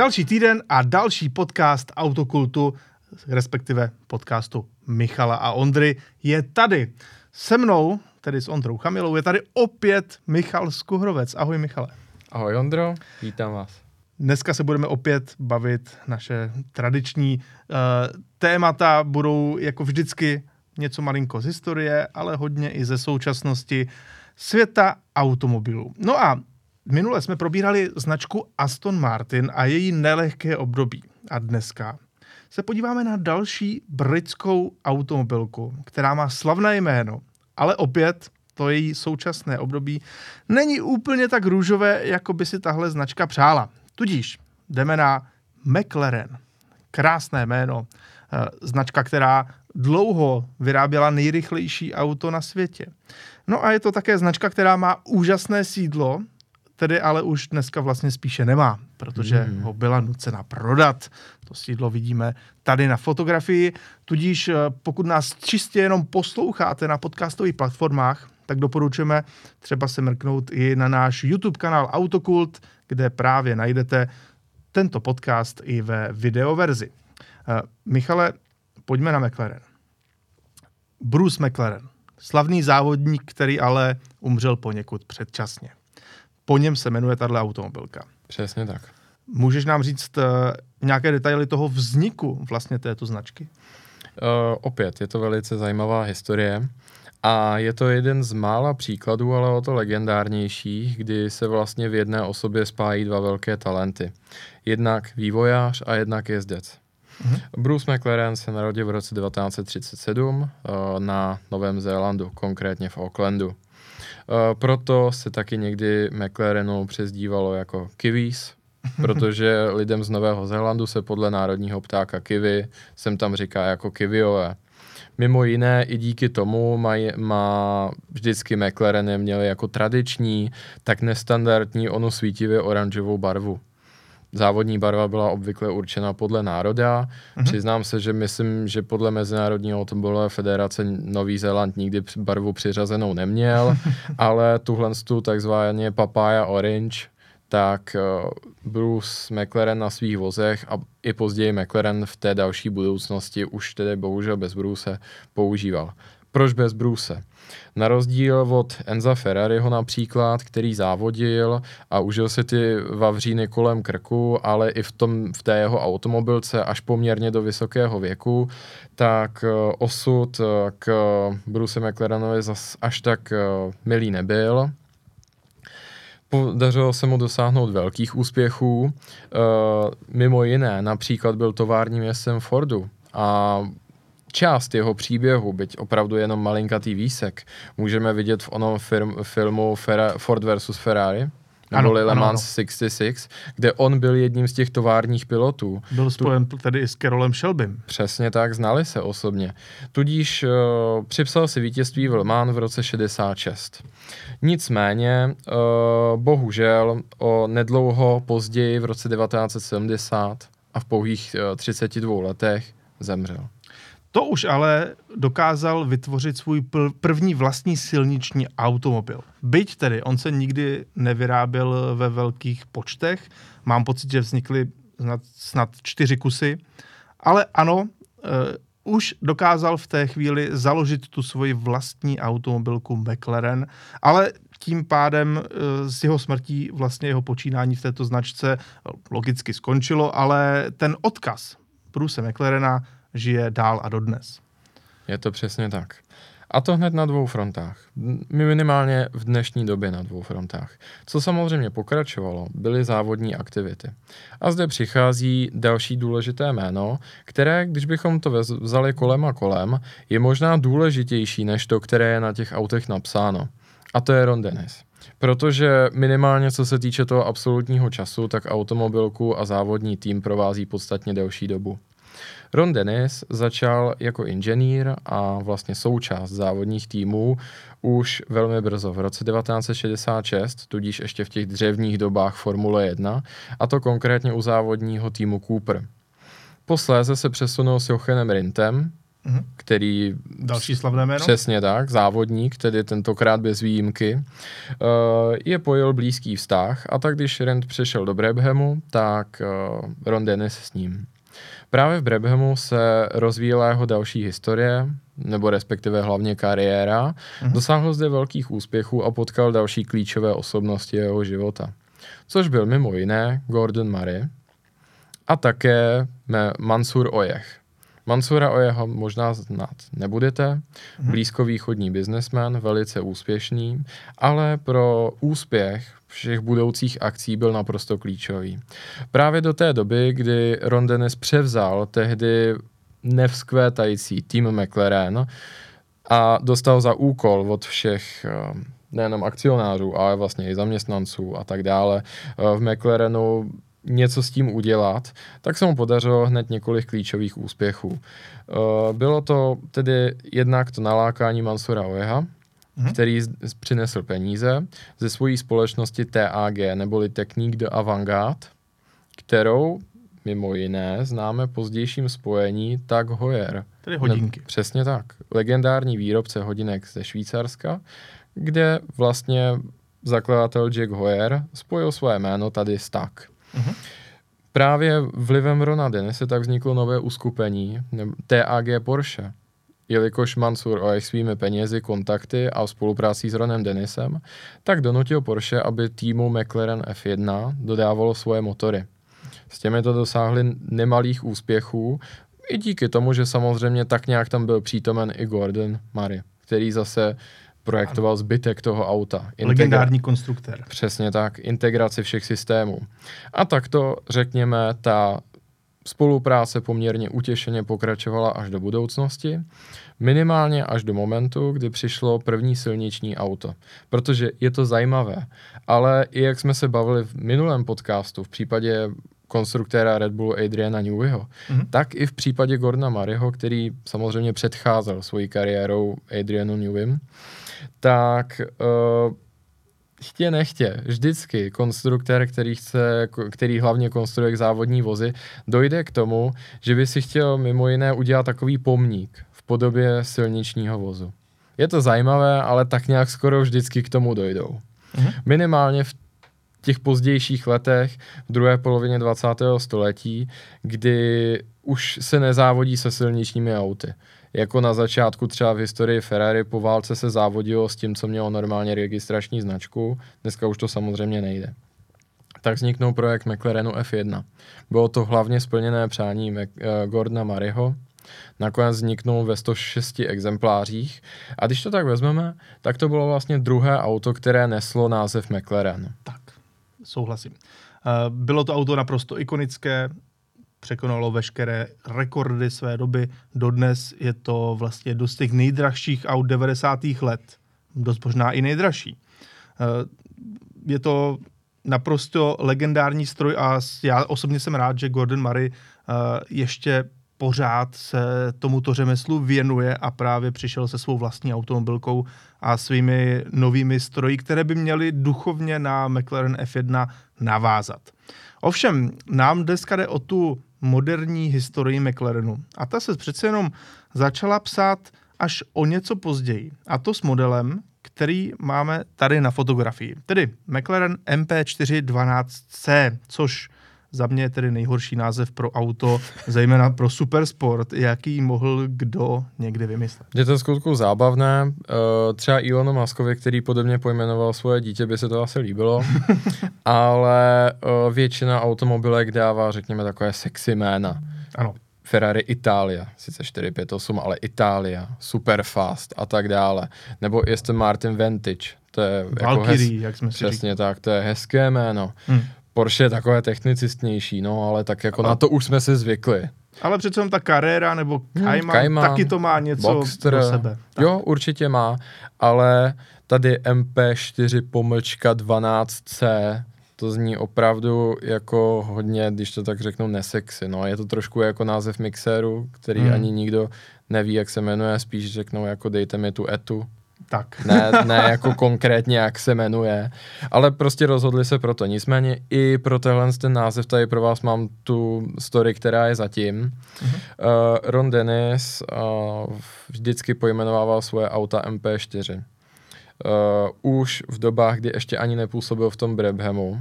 Další týden a další podcast Autokultu, respektive podcastu Michala a Ondry, je tady. Se mnou, tedy s Ondrou Chamilou, je tady opět Michal Skuhrovec. Ahoj Michale. Ahoj Ondro, vítám vás. Dneska se budeme opět bavit naše tradiční uh, témata. Budou jako vždycky něco malinko z historie, ale hodně i ze současnosti světa automobilů. No a minule jsme probírali značku Aston Martin a její nelehké období. A dneska se podíváme na další britskou automobilku, která má slavné jméno, ale opět to její současné období není úplně tak růžové, jako by si tahle značka přála. Tudíž jdeme na McLaren. Krásné jméno. Eh, značka, která dlouho vyráběla nejrychlejší auto na světě. No a je to také značka, která má úžasné sídlo, tedy ale už dneska vlastně spíše nemá, protože hmm. ho byla nucena prodat. To sídlo vidíme tady na fotografii, tudíž eh, pokud nás čistě jenom posloucháte na podcastových platformách, tak doporučujeme třeba se mrknout i na náš YouTube kanál Autokult, kde právě najdete tento podcast i ve videoverzi. Uh, Michale, pojďme na McLaren. Bruce McLaren, slavný závodník, který ale umřel poněkud předčasně. Po něm se jmenuje tahle automobilka. Přesně tak. Můžeš nám říct uh, nějaké detaily toho vzniku vlastně této značky? Uh, opět, je to velice zajímavá historie. A je to jeden z mála příkladů, ale o to legendárnějších, kdy se vlastně v jedné osobě spájí dva velké talenty. Jednak vývojář a jednak jezdec. Mm-hmm. Bruce McLaren se narodil v roce 1937 uh, eh, na Novém Zélandu, konkrétně v Aucklandu. Uh, proto se taky někdy McLarenu přezdívalo jako Kiwis, protože lidem z Nového Zélandu se podle národního ptáka kiwi sem tam říká jako kiwiové. Mimo jiné i díky tomu maj, má vždycky McLareny měly jako tradiční, tak nestandardní onu svítivě oranžovou barvu. Závodní barva byla obvykle určena podle národa. Mm-hmm. Přiznám se, že myslím, že podle Mezinárodní automobilové federace Nový Zéland nikdy barvu přiřazenou neměl, ale tuhle tu takzvaně papaya orange tak eh, Bruce McLaren na svých vozech a i později McLaren v té další budoucnosti už tedy bohužel bez Bruce používal. Proč bez Bruce? Na rozdíl od Enza Ferrariho například, který závodil a užil si ty vavříny kolem krku, ale i v, tom, v té jeho automobilce až poměrně do vysokého věku, tak eh, osud eh, k Bruce McLarenovi zas až tak milý nebyl Podařilo se mu dosáhnout velkých úspěchů, mimo jiné například byl továrním městem Fordu a část jeho příběhu, byť opravdu jenom malinkatý výsek, můžeme vidět v onom firm, filmu Ferra, Ford vs. Ferrari, nebo Le Mans 66, kde on byl jedním z těch továrních pilotů. Byl spojen tu... tedy i s Carolem Shelbym. Přesně tak, znali se osobně. Tudíž uh, připsal si vítězství v Le Mans v roce 66. Nicméně, uh, bohužel, o nedlouho později v roce 1970 a v pouhých uh, 32 letech zemřel. To už ale dokázal vytvořit svůj první vlastní silniční automobil. Byť tedy, on se nikdy nevyráběl ve velkých počtech, mám pocit, že vznikly snad, snad čtyři kusy, ale ano, uh, už dokázal v té chvíli založit tu svoji vlastní automobilku McLaren, ale tím pádem uh, s jeho smrtí vlastně jeho počínání v této značce logicky skončilo, ale ten odkaz Bruce McLarena žije dál a dodnes. Je to přesně tak. A to hned na dvou frontách. Minimálně v dnešní době na dvou frontách. Co samozřejmě pokračovalo, byly závodní aktivity. A zde přichází další důležité jméno, které, když bychom to vzali kolem a kolem, je možná důležitější než to, které je na těch autech napsáno. A to je Ron Dennis. Protože minimálně co se týče toho absolutního času, tak automobilku a závodní tým provází podstatně delší dobu. Ron Dennis začal jako inženýr a vlastně součást závodních týmů už velmi brzo, v roce 1966, tudíž ještě v těch dřevních dobách Formule 1, a to konkrétně u závodního týmu Cooper. Posléze se přesunul s Jochenem Rintem, mm-hmm. který... Další slavné jméno? Přesně tak, závodník, tedy tentokrát bez výjimky, uh, je pojil blízký vztah a tak když Rand přešel do Brabhamu, tak uh, Ron Dennis s ním. Právě v Brabhamu se rozvíjela jeho další historie, nebo respektive hlavně kariéra. Mm-hmm. Dosáhl zde velkých úspěchů a potkal další klíčové osobnosti jeho života. Což byl mimo jiné Gordon Murray a také Mansur Ojech. Mansura Ojeho možná znát nebudete, mm-hmm. blízkovýchodní biznesmen, velice úspěšný, ale pro úspěch všech budoucích akcí byl naprosto klíčový. Právě do té doby, kdy Ron Dennis převzal tehdy nevzkvétající tým McLaren a dostal za úkol od všech eh, nejenom akcionářů, ale vlastně i zaměstnanců a tak dále eh, v McLarenu něco s tím udělat, tak se mu podařilo hned několik klíčových úspěchů. Eh, bylo to tedy jednak to nalákání Mansura Oeha, mm-hmm. který přinesl peníze ze svojí společnosti TAG, neboli Technique de Avantgarde, kterou mimo jiné známe pozdějším spojení Tag Heuer. Tedy hodinky. Ne, přesně tak. Legendární výrobce hodinek ze Švýcarska, kde vlastně zakladatel Jack Heuer spojil své jméno tady s Tag. Mm-hmm. Právě vlivem Rona Denise tak vzniklo nové uskupení TAG Porsche, jelikož Mansur o svými penězi, kontakty a spoluprácí s Ronem Denisem, tak donutil Porsche, aby týmu McLaren F1 dodávalo svoje motory. S těmi to dosáhli nemalých úspěchů, i díky tomu, že samozřejmě tak nějak tam byl přítomen i Gordon Murray, který zase projektoval zbytek toho auta. Integra- Legendární konstruktér. Přesně tak, integraci všech systémů. A takto, řekněme, ta spolupráce poměrně utěšeně pokračovala až do budoucnosti, minimálně až do momentu, kdy přišlo první silniční auto. Protože je to zajímavé, ale i jak jsme se bavili v minulém podcastu, v případě konstruktéra Red Bullu Adriana Neweyho, mm-hmm. tak i v případě Gordona Murrayho, který samozřejmě předcházel svojí kariérou Adrianu Newim, tak uh, chtě nechtě, vždycky konstruktér, který, chce, který hlavně konstruuje závodní vozy, dojde k tomu, že by si chtěl mimo jiné udělat takový pomník v podobě silničního vozu. Je to zajímavé, ale tak nějak skoro vždycky k tomu dojdou. Mhm. Minimálně v těch pozdějších letech, v druhé polovině 20. století, kdy už se nezávodí se silničními auty jako na začátku třeba v historii Ferrari po válce se závodilo s tím, co mělo normálně registrační značku, dneska už to samozřejmě nejde. Tak vzniknul projekt McLarenu F1. Bylo to hlavně splněné přání uh, Gordona Murrayho, nakonec vzniknul ve 106 exemplářích a když to tak vezmeme, tak to bylo vlastně druhé auto, které neslo název McLaren. Tak, souhlasím. Uh, bylo to auto naprosto ikonické, překonalo veškeré rekordy své doby. Dodnes je to vlastně dost těch nejdražších aut 90. let. Dost možná i nejdražší. Eh, je to naprosto legendární stroj a já osobně jsem rád, že Gordon Murray eh, ještě pořád se tomuto řemeslu věnuje a právě přišel se svou vlastní automobilkou a svými novými stroji, které by měly duchovně na McLaren F1 navázat. Ovšem, nám dneska jde o tu moderní historii McLarenu. A ta se přece jenom začala psát až o něco později. A to s modelem, který máme tady na fotografii. Tedy McLaren MP412C, což za mě je tedy nejhorší název pro auto, zejména pro supersport, jaký mohl kdo někdy vymyslet. Je to skutku zábavné. Eh, třeba Elonu Muskovi, který podobně pojmenoval svoje dítě, by se to asi líbilo, ale eh, většina automobilek dává, řekněme, takové sexy jména. Ano. Ferrari Italia, sice 458, ale Italia, Superfast a tak dále. Nebo Aston Martin Vantage, to je Valkyrie, jako hez... jak jsme si Přesně říkali. tak, to je hezké jméno. Hmm. Porsche je takové technicistnější, no, ale tak jako ale... na to už jsme si zvykli. Ale přece ta Carrera nebo Cayman, hmm, Cayman taky to má něco Boxster, pro sebe. Tak. Jo, určitě má, ale tady MP4 pomlčka 12C, to zní opravdu jako hodně, když to tak řeknu, nesexy. No, je to trošku jako název mixéru, který hmm. ani nikdo neví, jak se jmenuje, spíš řeknou jako dejte mi tu etu. Tak. Ne, ne jako konkrétně, jak se jmenuje, ale prostě rozhodli se pro to. Nicméně i pro tenhle ten název tady pro vás mám tu story, která je zatím. Uh-huh. Uh, Ron Dennis uh, vždycky pojmenovával svoje auta MP4. Uh, už v dobách, kdy ještě ani nepůsobil v tom Brabhamu,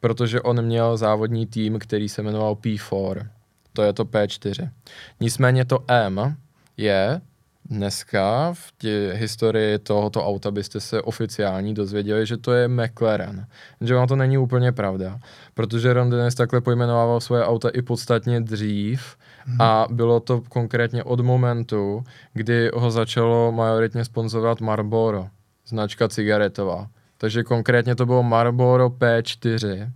protože on měl závodní tým, který se jmenoval P4. To je to P4. Nicméně to M je dneska v tě historii tohoto auta byste se oficiální dozvěděli, že to je McLaren. Že vám to není úplně pravda, protože Ron Dennis takhle pojmenovával svoje auta i podstatně dřív hmm. a bylo to konkrétně od momentu, kdy ho začalo majoritně sponzorovat Marlboro, značka cigaretová. Takže konkrétně to bylo Marlboro P4.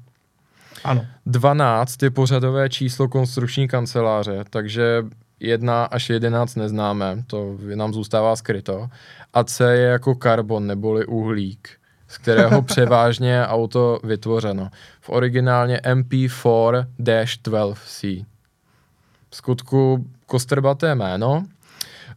Ano. 12 je pořadové číslo konstrukční kanceláře, takže 1 až 11 neznáme, to nám zůstává skryto. A C je jako karbon neboli uhlík, z kterého převážně je auto vytvořeno. V originálně MP4-12C. V skutku kostrbaté jméno,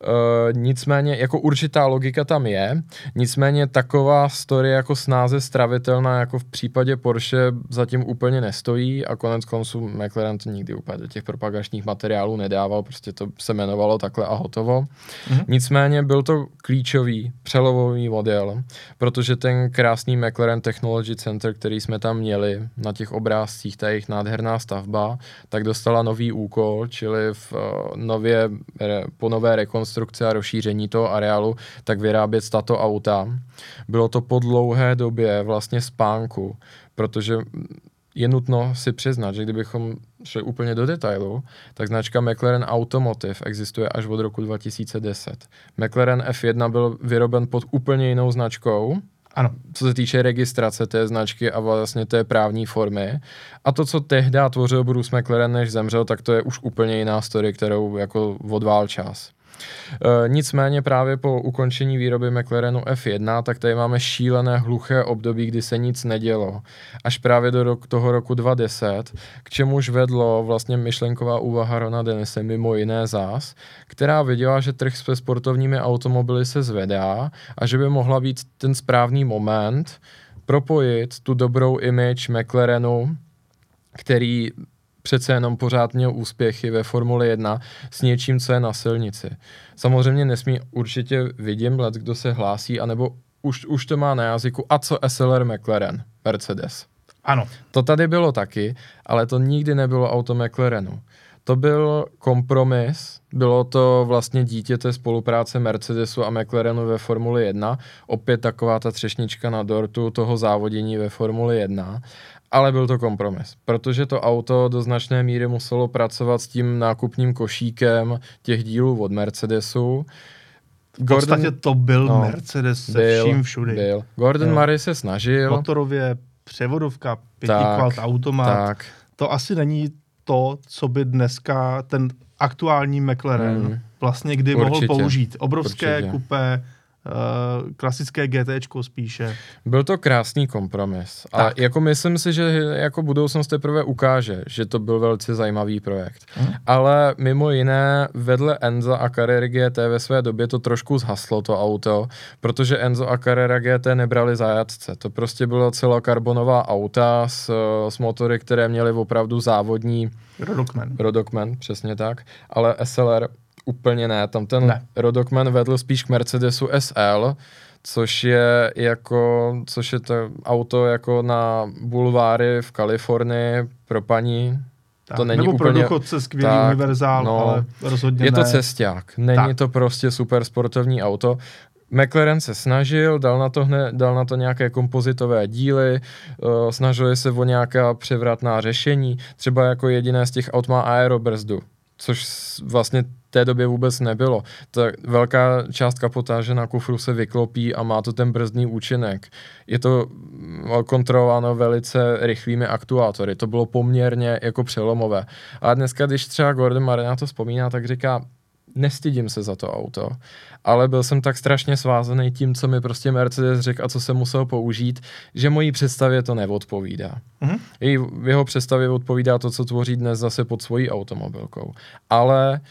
Uh, nicméně, jako určitá logika tam je, nicméně taková story jako snáze stravitelná, jako v případě Porsche, zatím úplně nestojí a konec konců McLaren to nikdy úplně do těch propagačních materiálů nedával, prostě to se jmenovalo takhle a hotovo. Mm-hmm. Nicméně byl to klíčový, přelovový model, protože ten krásný McLaren Technology Center, který jsme tam měli na těch obrázcích, ta jejich nádherná stavba, tak dostala nový úkol, čili v uh, nově, re, po nové rekonstrukci rekonstrukce a rozšíření toho areálu, tak vyrábět tato auta. Bylo to po dlouhé době vlastně spánku, protože je nutno si přiznat, že kdybychom šli úplně do detailu, tak značka McLaren Automotive existuje až od roku 2010. McLaren F1 byl vyroben pod úplně jinou značkou, ano. Co se týče registrace té značky a vlastně té právní formy. A to, co tehdy tvořil Bruce McLaren, než zemřel, tak to je už úplně jiná story, kterou jako odvál čas. E, nicméně právě po ukončení výroby McLarenu F1, tak tady máme šílené hluché období, kdy se nic nedělo. Až právě do rok, toho roku 2010, k čemuž vedlo vlastně myšlenková úvaha Rona Denise mimo jiné zás, která viděla, že trh se sportovními automobily se zvedá a že by mohla být ten správný moment propojit tu dobrou image McLarenu, který přece jenom pořád měl úspěchy ve Formuli 1 s něčím, co je na silnici. Samozřejmě nesmí určitě vidím let, kdo se hlásí, anebo už, už to má na jazyku, a co SLR McLaren, Mercedes. Ano. To tady bylo taky, ale to nikdy nebylo auto McLarenu. To byl kompromis, bylo to vlastně dítě té spolupráce Mercedesu a McLarenu ve Formuli 1, opět taková ta třešnička na dortu toho závodění ve Formuli 1 ale byl to kompromis, protože to auto do značné míry muselo pracovat s tím nákupním košíkem těch dílů od Mercedesu. V Gordon, podstatě to byl no, Mercedes se byl, vším všudy. Byl. Gordon Murray se snažil. Motorově převodovka, pětikvalt automat. Tak. To asi není to, co by dneska ten aktuální McLaren hmm. vlastně kdy Určitě. mohl použít. Obrovské Určitě. kupé, klasické GT spíše. Byl to krásný kompromis. Tak. A jako myslím si, že jako budoucnost teprve ukáže, že to byl velice zajímavý projekt. Hmm. Ale mimo jiné vedle Enzo a Carrera GT ve své době to trošku zhaslo to auto, protože Enzo a Carrera GT nebrali zajatce. To prostě byla celokarbonová auta s, s motory, které měly opravdu závodní Rodokmen. Rodokmen, přesně tak. Ale SLR Úplně ne, tam ten ne. Rodokman vedl spíš k Mercedesu SL, což je jako, což je to auto jako na bulváry v Kalifornii pro paní, tak, to není nebo úplně, pro důchodce skvělý tak, univerzál, no, ale rozhodně Je ne. to cesták, není tak. to prostě super sportovní auto. McLaren se snažil, dal na to, hned, dal na to nějaké kompozitové díly, uh, snažili se o nějaká převratná řešení, třeba jako jediné z těch aut má aerobrzdu, což vlastně té době vůbec nebylo. Ta velká část kapotáže na kufru se vyklopí a má to ten brzdný účinek. Je to mm, kontrolováno velice rychlými aktuátory. To bylo poměrně jako přelomové. A dneska, když třeba Gordon Marina to vzpomíná, tak říká, nestydím se za to auto, ale byl jsem tak strašně svázaný tím, co mi prostě Mercedes řekl a co jsem musel použít, že mojí představě to neodpovídá. Mm-hmm. Jeho představě odpovídá to, co tvoří dnes zase pod svojí automobilkou. Ale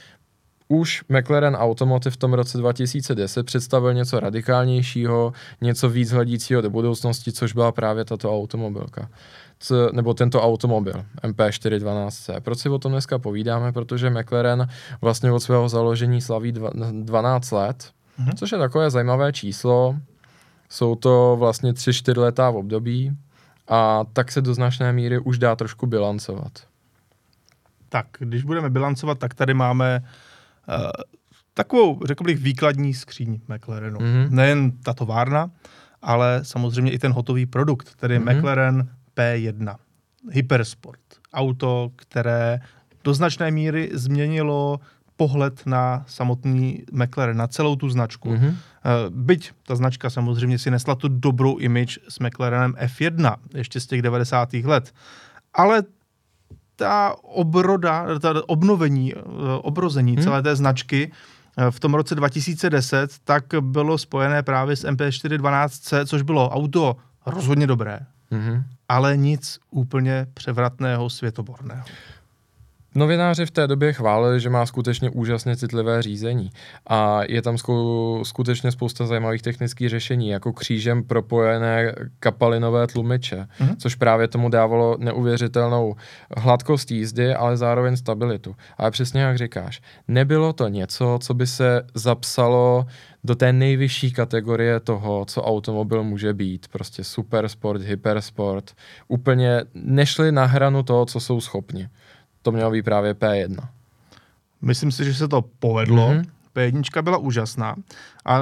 už McLaren Automotive v tom roce 2010 představil něco radikálnějšího, něco víc hledícího do budoucnosti, což byla právě tato automobilka. Co, nebo tento automobil MP412C. Proč si o tom dneska povídáme? Protože McLaren vlastně od svého založení slaví dva, 12 let, mm-hmm. což je takové zajímavé číslo. Jsou to vlastně 3-4 letá v období a tak se do značné míry už dá trošku bilancovat. Tak, když budeme bilancovat, tak tady máme takovou, řekl bych, výkladní skříň McLarenu. Mm-hmm. Nejen ta továrna, ale samozřejmě i ten hotový produkt, tedy mm-hmm. McLaren P1. Hypersport. Auto, které do značné míry změnilo pohled na samotný McLaren, na celou tu značku. Mm-hmm. Byť ta značka samozřejmě si nesla tu dobrou image s McLarenem F1, ještě z těch 90. let. Ale ta obroda, ta obnovení, eh, obrození hmm. celé té značky eh, v tom roce 2010, tak bylo spojené právě s MP412C, což bylo auto rozhodně dobré, hmm. ale nic úplně převratného, světoborného. Novináři v té době chválili, že má skutečně úžasně citlivé řízení a je tam sku, skutečně spousta zajímavých technických řešení, jako křížem propojené kapalinové tlumiče, mm-hmm. což právě tomu dávalo neuvěřitelnou hladkost jízdy, ale zároveň stabilitu. Ale přesně jak říkáš, nebylo to něco, co by se zapsalo do té nejvyšší kategorie toho, co automobil může být. Prostě supersport, hypersport. Úplně nešli na hranu toho, co jsou schopni to mělo být právě P1. Myslím si, že se to povedlo. Mm-hmm. P1 byla úžasná. A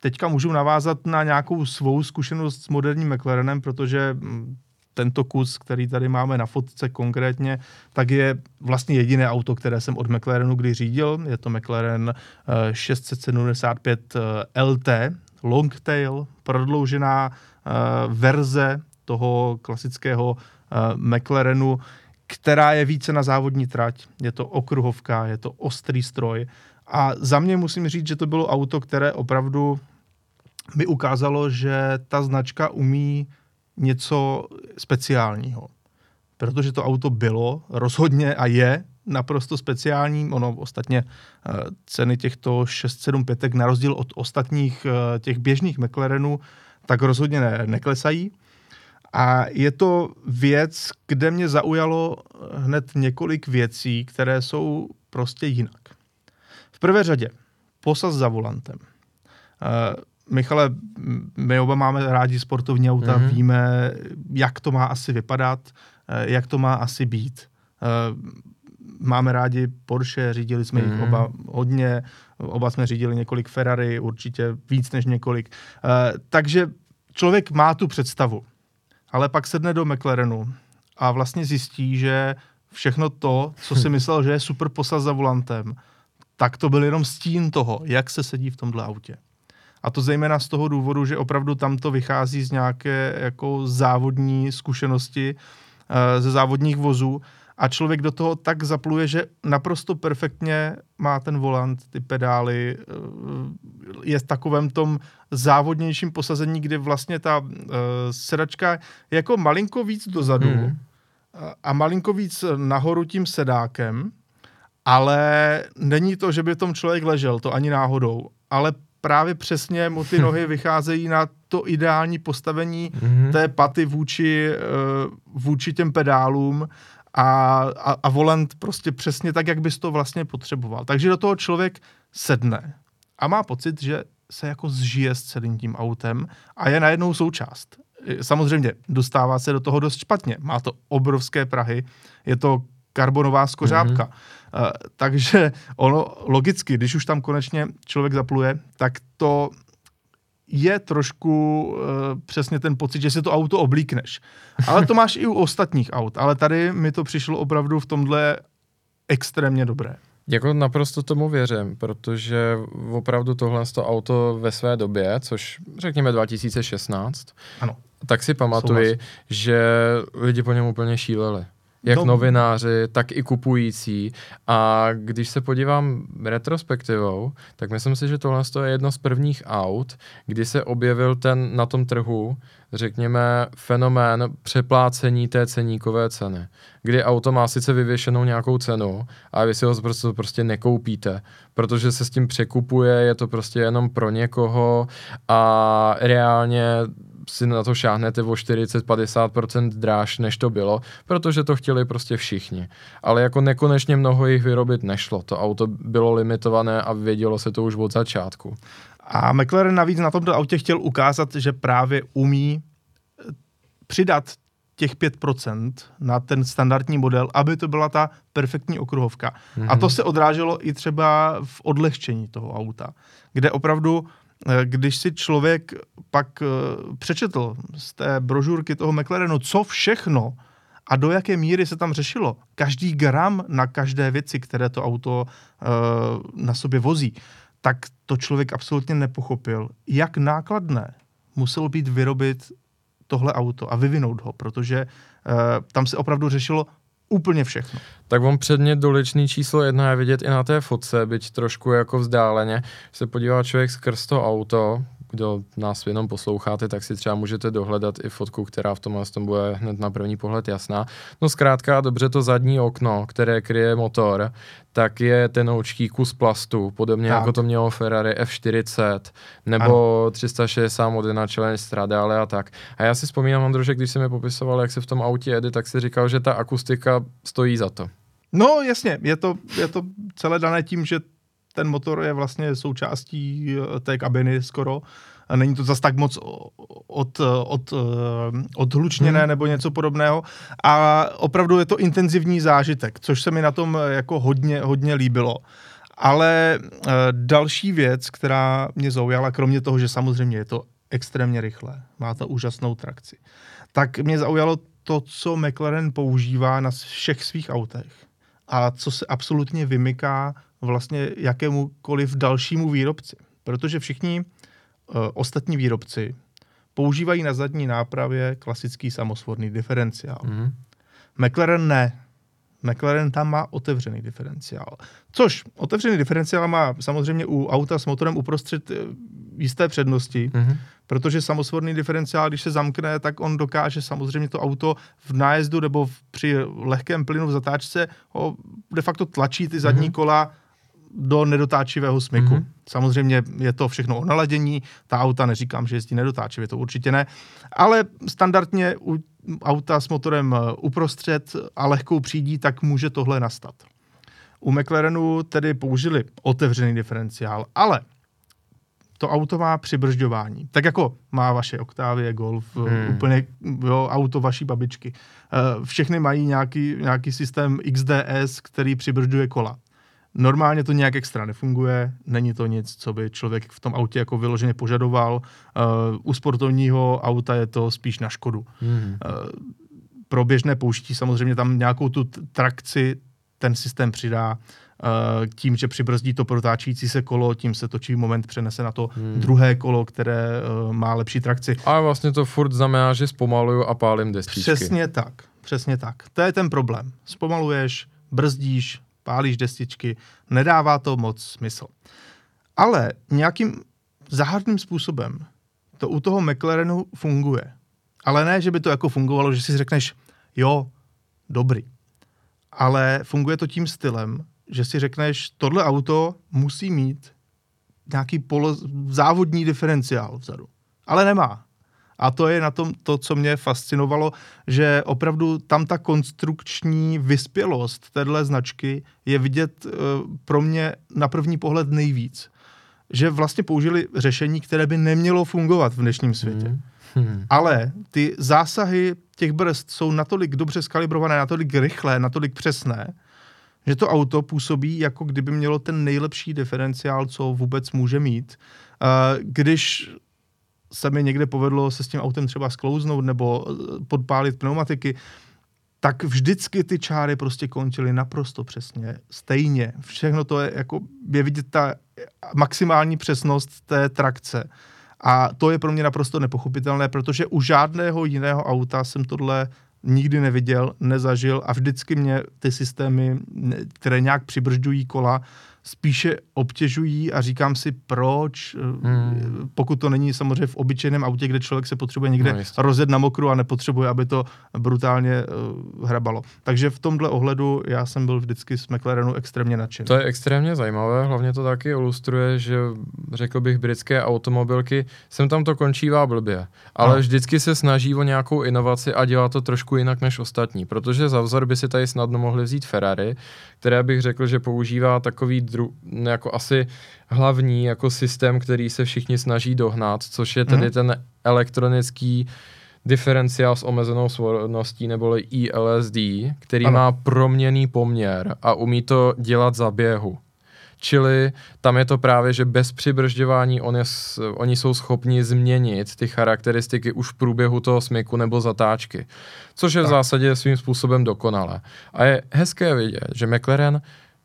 teďka můžu navázat na nějakou svou zkušenost s moderním McLarenem, protože mm, tento kus, který tady máme na fotce konkrétně, tak je vlastně jediné auto, které jsem od McLarenu kdy řídil. Je to McLaren 675 eh, LT, Longtail, prodloužená eh, verze toho klasického eh, McLarenu, která je více na závodní trať. Je to okruhovka, je to ostrý stroj. A za mě musím říct, že to bylo auto, které opravdu mi ukázalo, že ta značka umí něco speciálního. Protože to auto bylo rozhodně a je naprosto speciální. Ono ostatně eh, ceny těchto 675 na rozdíl od ostatních eh, těch běžných McLarenů tak rozhodně ne, neklesají. A je to věc, kde mě zaujalo hned několik věcí, které jsou prostě jinak. V prvé řadě posaz za volantem. Uh, Michale, my oba máme rádi sportovní auta, mm-hmm. víme, jak to má asi vypadat, uh, jak to má asi být. Uh, máme rádi Porsche, řídili jsme mm-hmm. jich oba hodně, oba jsme řídili několik Ferrari, určitě víc než několik. Uh, takže člověk má tu představu ale pak sedne do McLarenu a vlastně zjistí, že všechno to, co si myslel, že je super posaz za volantem, tak to byl jenom stín toho, jak se sedí v tomhle autě. A to zejména z toho důvodu, že opravdu tam to vychází z nějaké jako závodní zkušenosti e, ze závodních vozů a člověk do toho tak zapluje, že naprosto perfektně má ten volant, ty pedály, eh, je v takovém tom závodnějším posazení, kdy vlastně ta uh, sedačka je jako malinko víc dozadu hmm. a malinko víc nahoru tím sedákem, ale není to, že by v tom člověk ležel, to ani náhodou, ale právě přesně mu ty nohy vycházejí na to ideální postavení mm-hmm. té paty vůči, uh, vůči těm pedálům a, a, a volant prostě přesně tak, jak bys to vlastně potřeboval. Takže do toho člověk sedne a má pocit, že se jako zžije s celým tím autem a je najednou součást. Samozřejmě dostává se do toho dost špatně. Má to obrovské Prahy, je to karbonová skořápka. Mm-hmm. Uh, takže ono logicky, když už tam konečně člověk zapluje, tak to je trošku uh, přesně ten pocit, že si to auto oblíkneš. Ale to máš i u ostatních aut. Ale tady mi to přišlo opravdu v tomhle extrémně dobré. Jako naprosto tomu věřím, protože opravdu tohle to auto ve své době, což řekněme 2016, ano. tak si pamatuji, Souhlas. že lidi po něm úplně šíleli. Jak no. novináři, tak i kupující. A když se podívám retrospektivou, tak myslím si, že tohle je jedno z prvních aut, kdy se objevil ten na tom trhu, řekněme, fenomén přeplácení té ceníkové ceny. Kdy auto má sice vyvěšenou nějakou cenu, a vy si ho prostě, prostě nekoupíte, protože se s tím překupuje, je to prostě jenom pro někoho a reálně si na to šáhnete o 40-50% dráž, než to bylo, protože to chtěli prostě všichni. Ale jako nekonečně mnoho jich vyrobit nešlo. To auto bylo limitované a vědělo se to už od začátku. A McLaren navíc na tomto autě chtěl ukázat, že právě umí eh, přidat těch 5% na ten standardní model, aby to byla ta perfektní okruhovka. Mm-hmm. A to mhm. se odráželo i třeba v odlehčení toho auta, kde opravdu když si člověk pak eh, přečetl z té brožurky toho McLarenu, co všechno a do jaké míry se tam řešilo, každý gram na každé věci, které to auto uh, na sobě vozí, tak to člověk absolutně nepochopil, jak nákladné muselo být vyrobit tohle auto a vyvinout ho, protože tam se opravdu řešilo úplně všechno. Tak on předmět doličný číslo jedna je vidět i na té fotce, byť trošku jako vzdáleně. Se podívá člověk skrz to auto, kdo nás jenom posloucháte, tak si třeba můžete dohledat i fotku, která v tomhle tom bude hned na první pohled jasná. No zkrátka dobře to zadní okno, které kryje motor, tak je ten oučký kus plastu, podobně tak. jako to mělo Ferrari F40 nebo ano. 360 Modena Challenge Stradale a tak. A já si vzpomínám, Andro, že když jsem mi popisoval, jak se v tom autě jede, tak si říkal, že ta akustika stojí za to. No jasně, je to, je to celé dané tím, že ten motor je vlastně součástí eh, té kabiny skoro. A není to zas tak moc od, od, eh, odhlučněné hmm. nebo něco podobného. A opravdu je to intenzivní zážitek, což se mi na tom eh, jako hodně, hodně líbilo. Ale další věc, která mě zaujala, kromě toho, že samozřejmě je to extrémně rychlé, má to úžasnou trakci, tak mě zaujalo to, co McLaren používá na všech svých autech a co se absolutně vymyká vlastně jakémukoliv dalšímu výrobci. Protože všichni uh, ostatní výrobci používají na zadní nápravě klasický samosvorný diferenciál. Mm-hmm. McLaren ne. McLaren tam má otevřený diferenciál. Což otevřený diferenciál má samozřejmě u auta s motorem uprostřed eh, jisté přednosti, mm-hmm. protože samosvorný diferenciál, když se zamkne, tak on dokáže samozřejmě to auto v nájezdu nebo v, při lehkém plynu v zatáčce ho de facto tlačí ty zadní mm-hmm. kola do nedotáčivého smyku. Mm-hmm. Samozřejmě je to všechno o naladění, ta auta neříkám, že jezdí nedotáčivě, to určitě ne, ale standardně u auta s motorem eh, uprostřed a lehkou přídí, tak může tohle nastat. U McLarenu tedy použili otevřený diferenciál, ale to auto má přibržďování. Tak jako má vaše Octavia Golf, eh, hmm. úplně jo, auto vaší babičky. Eh, všechny mají nějaký, nějaký systém XDS, který přibržďuje kola. Normálně to nějak extra nefunguje, není to nic, co by člověk v tom autě jako vyloženě požadoval. Uh, u sportovního auta je to spíš na škodu. Mm. Uh, pro běžné použití samozřejmě tam nějakou tu trakci ten systém přidá uh, tím, že přibrzdí to protáčící se kolo, tím se točí moment, přenese na to hmm. druhé kolo, které má lepší trakci. A vlastně to furt znamená, že zpomaluju a pálím destičky. Přesně tak, přesně tak. To je ten problém. Zpomaluješ, brzdíš, pálíš destičky, nedává to moc smysl. Ale nějakým záhadným způsobem to u toho McLarenu funguje. Ale ne, že by to jako fungovalo, že si řekneš, jo, dobrý. Ale funguje to tím stylem, že si řekneš, tohle auto musí mít nějaký polo, závodní diferenciál vzadu. Ale nemá. A to je na tom to, co mě fascinovalo, že opravdu tam ta konstrukční vyspělost téhle značky je vidět uh, pro mě na první pohled nejvíc. Že vlastně použili řešení, které by nemělo fungovat v dnešním světě. Hmm. Hmm. Ale ty zásahy těch brzd jsou natolik dobře skalibrované, natolik rychlé, natolik přesné, že to auto působí, jako kdyby mělo ten nejlepší diferenciál, co vůbec může mít. Uh, když se mi někde povedlo se s tím autem třeba sklouznout nebo eh, podpálit pneumatiky, tak vždycky ty čáry prostě končily naprosto přesně, stejně. Všechno to je jako, je vidět ta maximální přesnost té trakce. A to je pro mě naprosto nepochopitelné, protože u žádného jiného auta jsem tohle nikdy neviděl, nezažil a vždycky mě ty systémy, které nějak přibržďují kola, spíše obtěžují a říkám si, proč, hmm. pokud to není samozřejmě v obyčejném autě, kde člověk se potřebuje někde no, rozjet na mokru a nepotřebuje, aby to brutálně uh, hrabalo. Takže v tomhle ohledu já jsem byl vždycky z McLarenu extrémně nadšený. To je extrémně zajímavé, hlavně to taky ilustruje, že řekl bych britské automobilky, sem tam to končívá blbě, ale no. vždycky se snaží o nějakou inovaci a dělá to trošku jinak než ostatní, protože za vzor by si tady snadno mohli vzít Ferrari, které bych řekl, že používá takový dru, jako asi hlavní jako systém, který se všichni snaží dohnat, což je tedy mm-hmm. ten elektronický diferenciál s omezenou svorností neboli ILSD, který ano. má proměný poměr a umí to dělat za běhu. Čili tam je to právě, že bez přibržďování on je, oni jsou schopni změnit ty charakteristiky už v průběhu toho smyku nebo zatáčky, což je v zásadě svým způsobem dokonalé. A je hezké vidět, že McLaren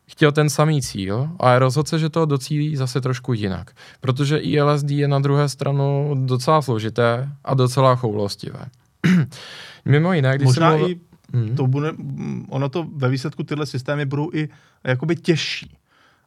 chtěl ten samý cíl, ale rozhodl se, že to docílí zase trošku jinak. Protože ILSD je na druhé stranu docela složité a docela choulostivé. Mimo jiné, když Možná mluvil... i hmm. to bude, ono to ve výsledku tyhle systémy budou i jakoby těžší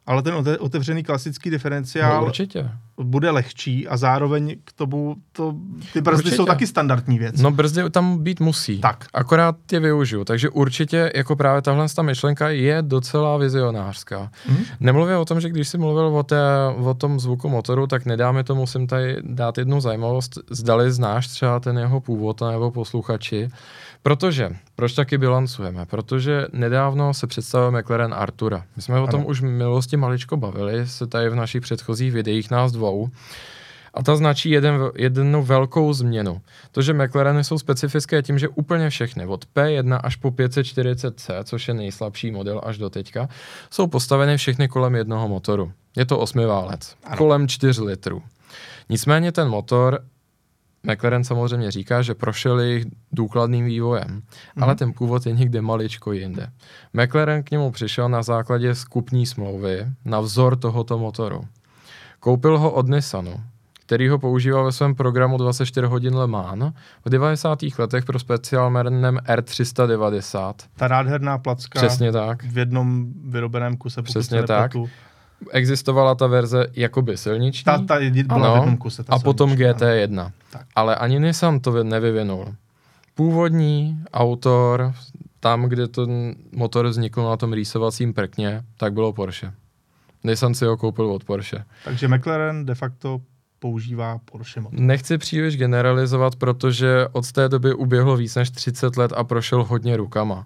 ale ten otevřený klasický diferenciál no, určitě. bude lehčí a zároveň k tomu to, ty brzdy určitě. jsou taky standardní věc. No brzdy tam být musí. Tak. Akorát je využiju. Takže určitě jako právě tahle ta myšlenka je docela vizionářská. Hmm. Nemluvě o tom, že když jsi mluvil o, té, o tom zvuku motoru, tak nedáme to, musím tady dát jednu zajímavost. Zdali znáš třeba ten jeho původ nebo posluchači. Protože, proč taky bilancujeme? Protože nedávno se představil McLaren Artura. My jsme ano. o tom už v milosti maličko bavili, se tady v našich předchozích videích nás dvou. A ta značí jeden, jednu velkou změnu. To, že McLareny jsou specifické tím, že úplně všechny, od P1 až po 540C, což je nejslabší model až do teďka, jsou postaveny všechny kolem jednoho motoru. Je to osmiválec, ano. kolem 4 litrů. Nicméně ten motor McLaren samozřejmě říká, že prošel jejich důkladným vývojem, mm-hmm. ale ten původ je někde maličko jinde. McLaren k němu přišel na základě skupní smlouvy na vzor tohoto motoru. Koupil ho od Nissanu, který ho používal ve svém programu 24 hodin Le Mans v 90. letech pro speciálmernem R390. Ta nádherná placka Přesně tak. v jednom vyrobeném kuse. Přesně tak. Nepletu existovala ta verze jakoby silniční. Ta, ta byla ano, kuse. Ta a potom GT1. Tak. Ale ani Nissan to nevyvinul. Původní autor, tam, kde ten motor vznikl na tom rýsovacím prkně, tak bylo Porsche. Nissan si ho koupil od Porsche. Takže McLaren de facto používá Porsche motor. Nechci příliš generalizovat, protože od té doby uběhlo víc než 30 let a prošel hodně rukama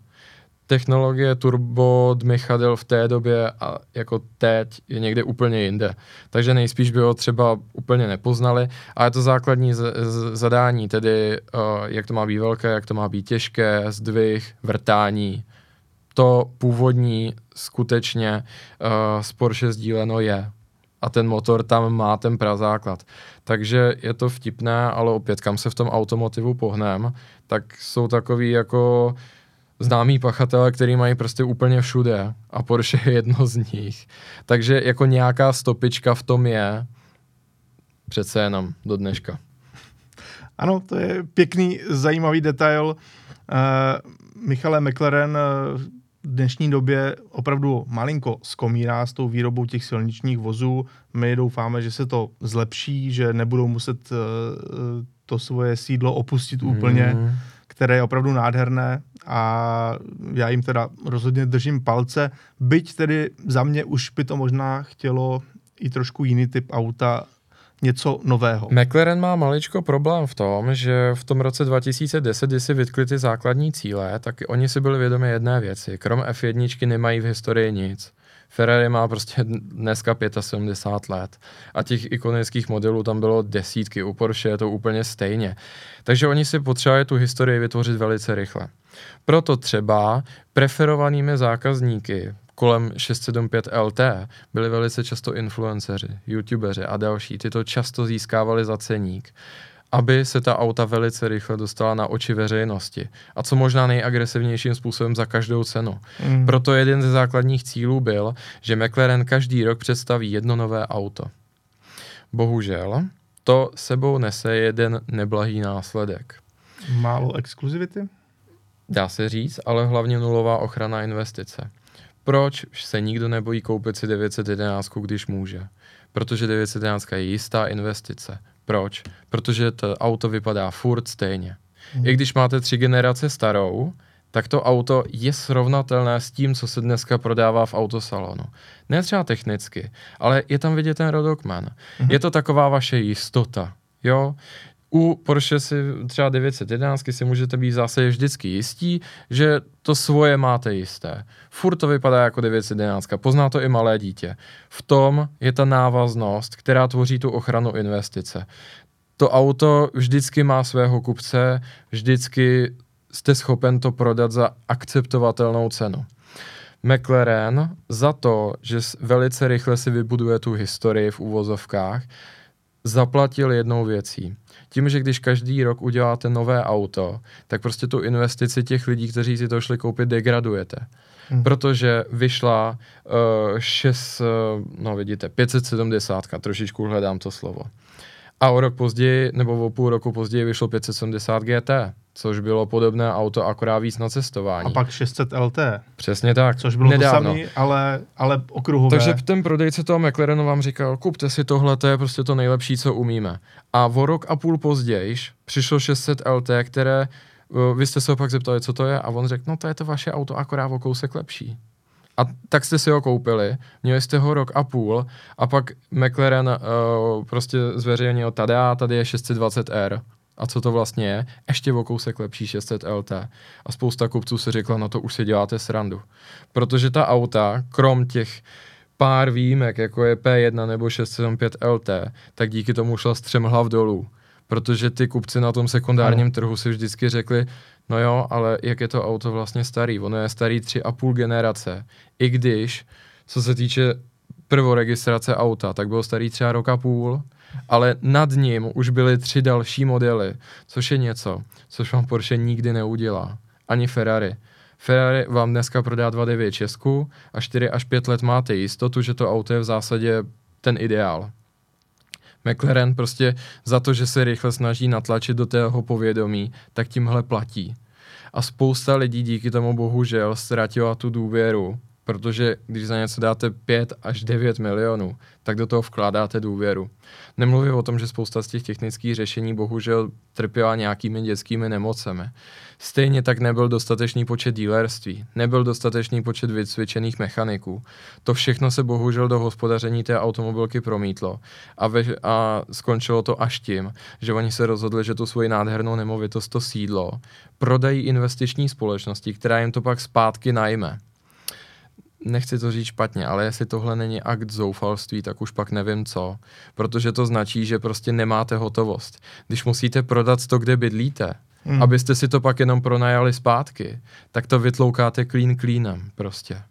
technologie turbo dmychadel v té době a jako teď je někde úplně jinde. Takže nejspíš by ho třeba úplně nepoznali, ale to základní z- z- zadání, tedy uh, jak to má být velké, jak to má být těžké, zdvih, vrtání, to původní skutečně uh, z Porsche sdíleno je. A ten motor tam má ten prazáklad. Takže je to vtipné, ale opět, kam se v tom automotivu pohnem, tak jsou takový jako uh, známý pachatele, který mají prostě úplně všude a Porsche je jedno z nich. Takže jako nějaká stopička v tom je přece jenom do dneška. Ano, to je pěkný, zajímavý detail. Uh, Michale McLaren uh, v dnešní době opravdu malinko skomírá s tou výrobou těch silničních vozů. My doufáme, že se to zlepší, že nebudou muset uh, to svoje sídlo opustit mm. úplně které je opravdu nádherné a já jim teda rozhodně držím palce, byť tedy za mě už by to možná chtělo i trošku jiný typ auta, něco nového. McLaren má maličko problém v tom, že v tom roce 2010, kdy si vytkli ty základní cíle, tak oni si byli vědomi jedné věci. Krom F1 nemají v historii nic. Ferrari má prostě dneska 75 let a těch ikonických modelů tam bylo desítky, u Porsche je to úplně stejně. Takže oni si potřebovali tu historii vytvořit velice rychle. Proto třeba preferovanými zákazníky kolem 675 LT byli velice často influenceři, youtubeři a další. Ty to často získávali za ceník aby se ta auta velice rychle dostala na oči veřejnosti. A co možná nejagresivnějším způsobem za každou cenu. Mm. Proto jeden ze základních cílů byl, že McLaren každý rok představí jedno nové auto. Bohužel, to sebou nese jeden neblahý následek. Málo exkluzivity? dá se říct, ale hlavně nulová ochrana investice. Proč se nikdo nebojí koupit si 911, když může? Protože 911 je jistá investice. Proč? Protože to auto vypadá furt stejně. Hmm. I když máte tři generace starou, tak to auto je srovnatelné s tím, co se dneska prodává v autosalonu. Ne třeba technicky, ale je tam vidět ten rodokman. Mm-hmm. Je to taková vaše jistota. Jo, u Porsche si třeba 911 si můžete být zase vždycky jistí, že to svoje máte jisté. Furt to vypadá jako 911, pozná to i malé dítě. V tom je ta návaznost, která tvoří tu ochranu investice. To auto vždycky má svého kupce, vždycky jste schopen to prodat za akceptovatelnou cenu. McLaren za to, že velice rychle si vybuduje tu historii v úvozovkách, zaplatil jednou věcí. Tím, že když každý rok uděláte nové auto, tak prostě tu investici těch lidí, kteří si to šli koupit, degradujete. Hmm. Protože vyšla uh, 6, uh, no vidíte, 570, trošičku hledám to slovo. A o rok později, nebo o půl roku později vyšlo 570 GT což bylo podobné auto, akorát víc na cestování. A pak 600 LT. Přesně tak. Což bylo Nedávno. to samý, ale, ale okruhové. Takže ten prodejce toho McLarenu vám říkal, kupte si tohle, to je prostě to nejlepší, co umíme. A o rok a půl později přišlo 600 LT, které uh, vy jste se ho pak zeptali, co to je, a on řekl, no to je to vaše auto, akorát o kousek lepší. A tak jste si ho koupili, měli jste ho rok a půl a pak McLaren uh, prostě zveřejnil, tady je 620R a co to vlastně je, ještě o kousek lepší 600 LT. A spousta kupců si řekla, no to už si děláte srandu. Protože ta auta, krom těch pár výjimek, jako je P1 nebo 675 LT, tak díky tomu šla střem hlav dolů. Protože ty kupci na tom sekundárním trhu si vždycky řekli, no jo, ale jak je to auto vlastně starý? Ono je starý tři a půl generace. I když, co se týče prvoregistrace auta, tak byl starý třeba rok a půl, ale nad ním už byly tři další modely, což je něco, což vám Porsche nikdy neudělá. Ani Ferrari. Ferrari vám dneska prodá 2.9 Česku a 4 až 5 let máte jistotu, že to auto je v zásadě ten ideál. McLaren prostě za to, že se rychle snaží natlačit do tého povědomí, tak tímhle platí. A spousta lidí díky tomu bohužel ztratila tu důvěru protože když za něco dáte 5 až 9 milionů, tak do toho vkládáte důvěru. Nemluvím o tom, že spousta z těch technických řešení bohužel trpěla nějakými dětskými nemocemi. Stejně tak nebyl dostatečný počet dílerství, nebyl dostatečný počet vycvičených mechaniků. To všechno se bohužel do hospodaření té automobilky promítlo a, ve, a skončilo to až tím, že oni se rozhodli, že tu svoji nádhernou nemovitost, to sídlo, prodají investiční společnosti, která jim to pak zpátky najme nechci to říct špatně, ale jestli tohle není akt zoufalství, tak už pak nevím co. Protože to značí, že prostě nemáte hotovost. Když musíte prodat to, kde bydlíte, hmm. abyste si to pak jenom pronajali zpátky, tak to vytloukáte clean cleanem prostě.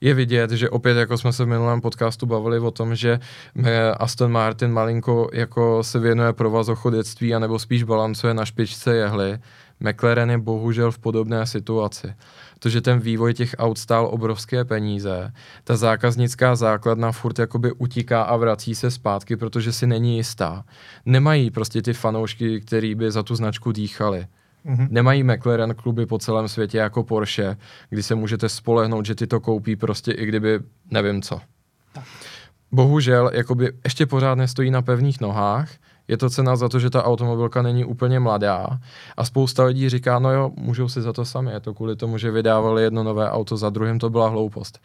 Je vidět, že opět, jako jsme se v minulém podcastu bavili o tom, že eh, Aston Martin malinko jako se věnuje provazochodectví, anebo spíš balancuje na špičce jehly, McLaren je bohužel v podobné situaci to, že ten vývoj těch aut stál obrovské peníze. Ta zákaznická základna furt jakoby utíká a vrací se zpátky, protože si není jistá. Nemají prostě ty fanoušky, který by za tu značku dýchali. Mm-hmm. Nemají McLaren kluby po celém světě jako Porsche, kdy se můžete spolehnout, že ty to koupí prostě i kdyby nevím co. Tak. Bohužel, jakoby ještě pořád nestojí na pevných nohách, je to cena za to, že ta automobilka není úplně mladá a spousta lidí říká, no jo, můžou si za to sami, je to kvůli tomu, že vydávali jedno nové auto za druhým, to byla hloupost.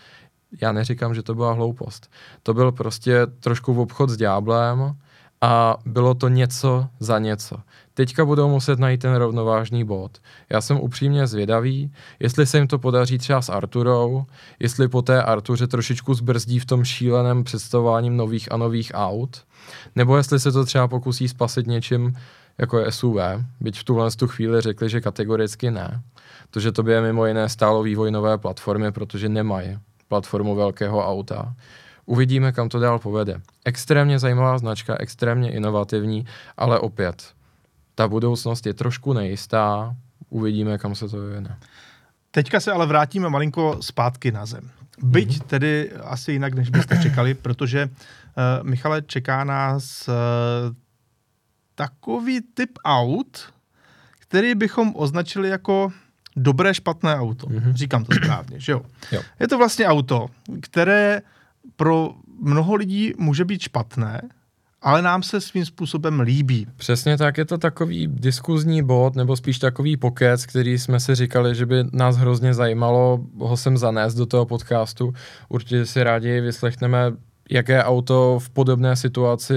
Já neříkám, že to byla hloupost. To byl prostě trošku v obchod s dňáblem a bylo to něco za něco. Teďka budou muset najít ten rovnovážný bod. Já jsem upřímně zvědavý, jestli se jim to podaří třeba s Arturou, jestli po té Artuře trošičku zbrzdí v tom šíleném představováním nových a nových aut, nebo jestli se to třeba pokusí spasit něčím, jako je SUV, byť v tuhle tu chvíli řekli, že kategoricky ne. To, že to by je mimo jiné stálo vývoj nové platformy, protože nemají platformu velkého auta. Uvidíme, kam to dál povede. Extrémně zajímavá značka, extrémně inovativní, ale opět, ta budoucnost je trošku nejistá, uvidíme, kam se to vyvine. Teďka se ale vrátíme malinko zpátky na zem. Byť mm-hmm. tedy asi jinak, než byste čekali, protože uh, Michale čeká nás uh, takový typ aut, který bychom označili jako dobré, špatné auto. Mhm. Říkám to správně, že jo? Jo. Je to vlastně auto, které pro mnoho lidí může být špatné, ale nám se svým způsobem líbí. Přesně tak, je to takový diskuzní bod, nebo spíš takový pokec, který jsme si říkali, že by nás hrozně zajímalo ho sem zanést do toho podcastu. Určitě si rádi vyslechneme, jaké auto v podobné situaci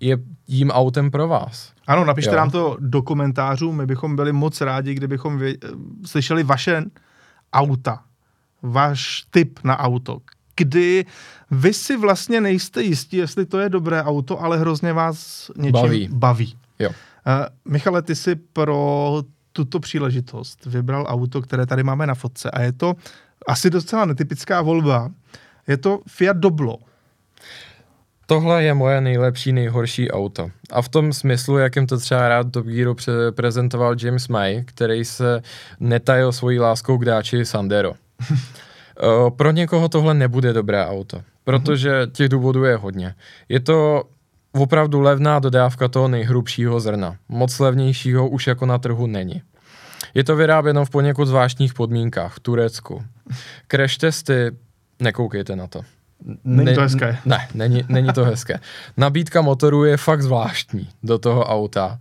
je tím autem pro vás. Ano, napište Jo. nám to do komentářů, my bychom byli moc rádi, kdybychom vě- slyšeli vaše auta, váš tip na auto, kdy vy si vlastně nejste jistí, jestli to je dobré auto, ale hrozně vás něčím Baví. baví. Jo. Uh, Michale, ty si pro tuto příležitost vybral auto, které tady máme na fotce a je to asi docela netypická volba. Je to Fiat Doblo. Tohle je moje nejlepší, nejhorší auto. A v tom smyslu, jakým to třeba rád Top Gearu prezentoval James May, který se netajil svojí láskou k dáči Sandero. Eh, Pro někoho tohle nebude dobré auto, protože těch důvodů je hodně. Je to opravdu levná dodávka toho nejhrubšího zrna. Moc levnějšího už jako na trhu není. Je to vyráběno v poněkud zvláštních podmínkách v Turecku. Crash testy, nekoukejte na to. Není to hezké. Ne, není, není to hezké. Nabídka motoru je fakt zvláštní do toho auta.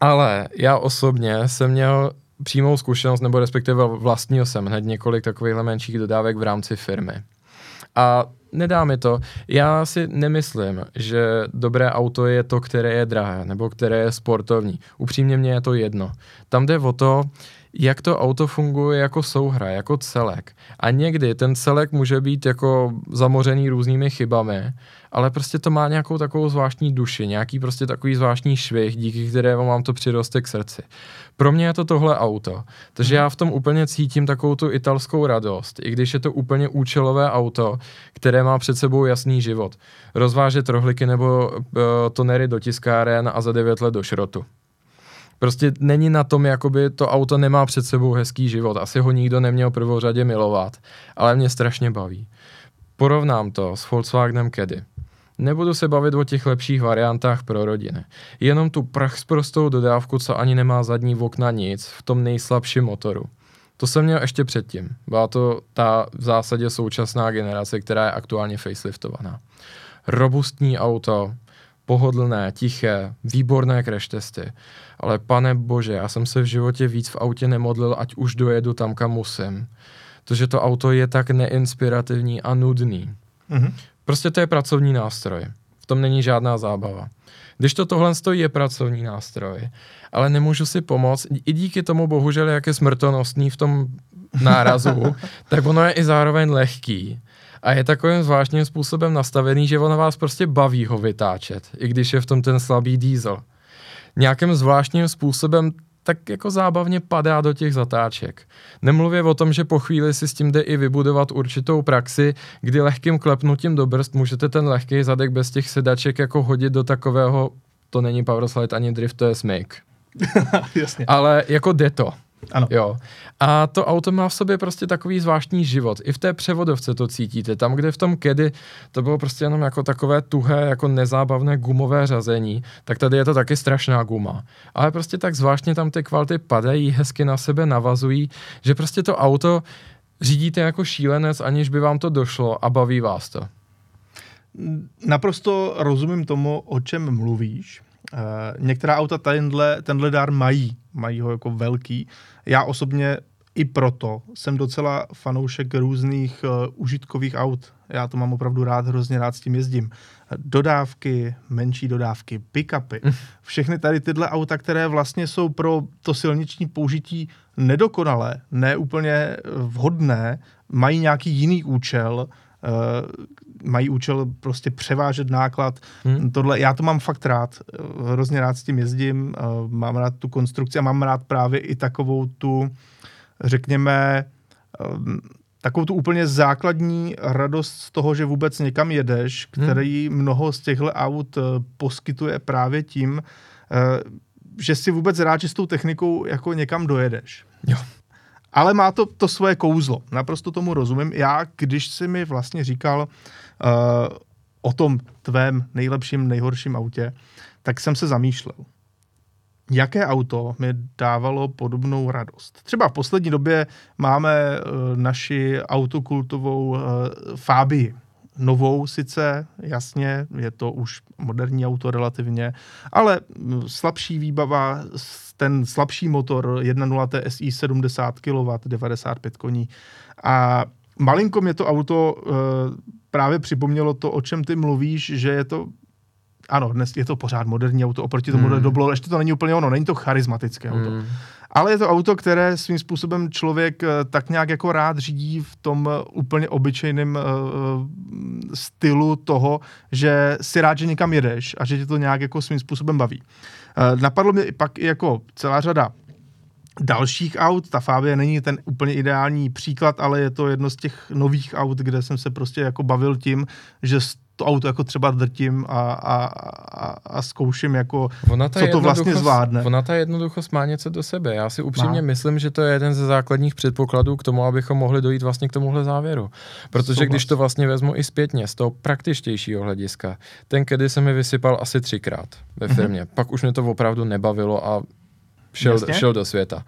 Ale já osobně jsem měl přímou zkušenost, nebo respektive vlastního jsem hned několik takovýchhle menších dodávek v rámci firmy. A nedá mi to. Já si nemyslím, že dobré auto je to, které je drahé, nebo které je sportovní. Upřímně mě je to jedno. Tam jde o to, jak to auto funguje jako souhra, jako celek. A někdy ten celek může být jako zamořený různými chybami, ale prostě to má nějakou takovou zvláštní duši, nějaký prostě takový zvláštní švih, díky kterému vám to přiroste k srdci. Pro mě je to tohle auto, takže já v tom úplně cítím takovou tu italskou radost, i když je to úplně účelové auto, které má před sebou jasný život. Rozvážet rohlíky nebo uh, tonery do tiskáren a za 9 let do šrotu. Prostě není na tom, jakoby to auto nemá před sebou hezký život. Asi ho nikdo neměl prvořadě milovat, ale mě strašně baví. Porovnám to s Volkswagenem Caddy. Nebudu se bavit o těch lepších variantách pro rodiny. Jenom tu prachsprostou dodávku, co ani nemá zadní okna nic, v tom nejslabším motoru. To jsem měl ještě předtím. Byla to ta v zásadě současná generace, která je aktuálně faceliftovaná. Robustní auto, pohodlné, tiché, výborné crash testy. Ale pane bože, já jsem se v životě víc v autě nemodlil, ať už dojedu tam, kam musím. Protože to auto je tak neinspirativní a nudný. Mhm. Prostě to je pracovní nástroj. V tom není žádná zábava. Když to tohle stojí, je pracovní nástroj, ale nemůžu si pomoct, i díky tomu bohužel, jak je smrtonostný v tom nárazu, tak ono je i zároveň lehký. A je takovým zvláštním způsobem nastavený, že ono vás prostě baví ho vytáčet, i když je v tom ten slabý diesel. Nějakým zvláštním způsobem tak jako zábavně padá do těch zatáček. Nemluvě o tom, že po chvíli si s tím jde i vybudovat určitou praxi, kdy lehkým klepnutím do brzd můžete ten lehký zadek bez těch sedaček jako hodit do takového, to není powerslide ani drift, to je smyk. Jasně. Ale jako jde to. Ano. Jo. A to auto má v sobě prostě takový zvláštní život. I v té převodovce to cítíte. Tam, kde v tom kedy to bylo prostě jenom jako takové tuhé, jako nezábavné gumové řazení, tak tady je to taky strašná guma. Ale prostě tak zvláštně tam ty kvality padají, hezky na sebe navazují, že prostě to auto řídíte jako šílenec, aniž by vám to došlo a baví vás to. Naprosto rozumím tomu, o čem mluvíš. Uh, některá auta tenhle, tenhle dár mají, mají ho jako velký. Já osobně i proto jsem docela fanoušek různých uh, užitkových aut. Já to mám opravdu rád, hrozně rád s tím jezdím. Dodávky, menší dodávky, pick-upy, všechny tady tyhle auta, které vlastně jsou pro to silniční použití nedokonalé, neúplně vhodné, mají nějaký jiný účel, uh, mají účel prostě převážet náklad. Hmm. Tohle, já to mám fakt rád, hrozně rád s tím jezdím, uh, mám rád tu konstrukci a mám rád právě i takovou tu, řekněme, um, takovou tu úplně základní radost z toho, že vůbec někam jedeš, který hmm. mnoho z těchto aut uh, poskytuje právě tím, uh, že si vůbec rád, že s tou technikou jako někam dojedeš. Jo. Ale má to, to svoje kouzlo. Naprosto tomu rozumím. Já, když si mi vlastně říkal uh, o tom tvém nejlepším, nejhorším autě, tak jsem se zamýšlel. jaké auto mi dávalo podobnou radost. Třeba v poslední době máme uh, naši autokultovou uh, Fabii. Novou sice, jasně, je to už moderní auto relativně, ale slabší výbava, ten slabší motor 1.0 TSI 70 kW, 95 koní. A malinko mě to auto uh, právě připomnělo to, o čem ty mluvíš, že je to ano, dnes je to pořád moderní auto, oproti tomu mm. doblo, ještě to není úplně ono, není to charismatické auto. Mm. Ale je to auto, které svým způsobem člověk eh, tak nějak jako rád řídí v tom eh, úplně obyčejném uh, stylu toho, že si rád, že někam jedeš a že tě to nějak jako svým způsobem baví. Uh, napadlo mě pak i jako celá řada dalších aut. Ta Fabia není ten úplně ideální příklad, ale je to jedno z těch nových aut, kde jsem se prostě jako bavil tím, že to auto jako třeba drtím a, a, a, a zkouším jako, ona co to vlastně zvládne. Ona ta jednoduchost má něco do sebe. Já si upřímně má. myslím, že to je jeden ze základních předpokladů k tomu, abychom mohli dojít vlastně k tomuhle závěru. Protože Souhlas. když to vlastně vezmu i zpětně z toho praktičtějšího hlediska, ten kedy se mi vysypal asi třikrát ve mhm. firmě. Mm-hmm. Pak už mě to opravdu nebavilo a šel, šel do světa.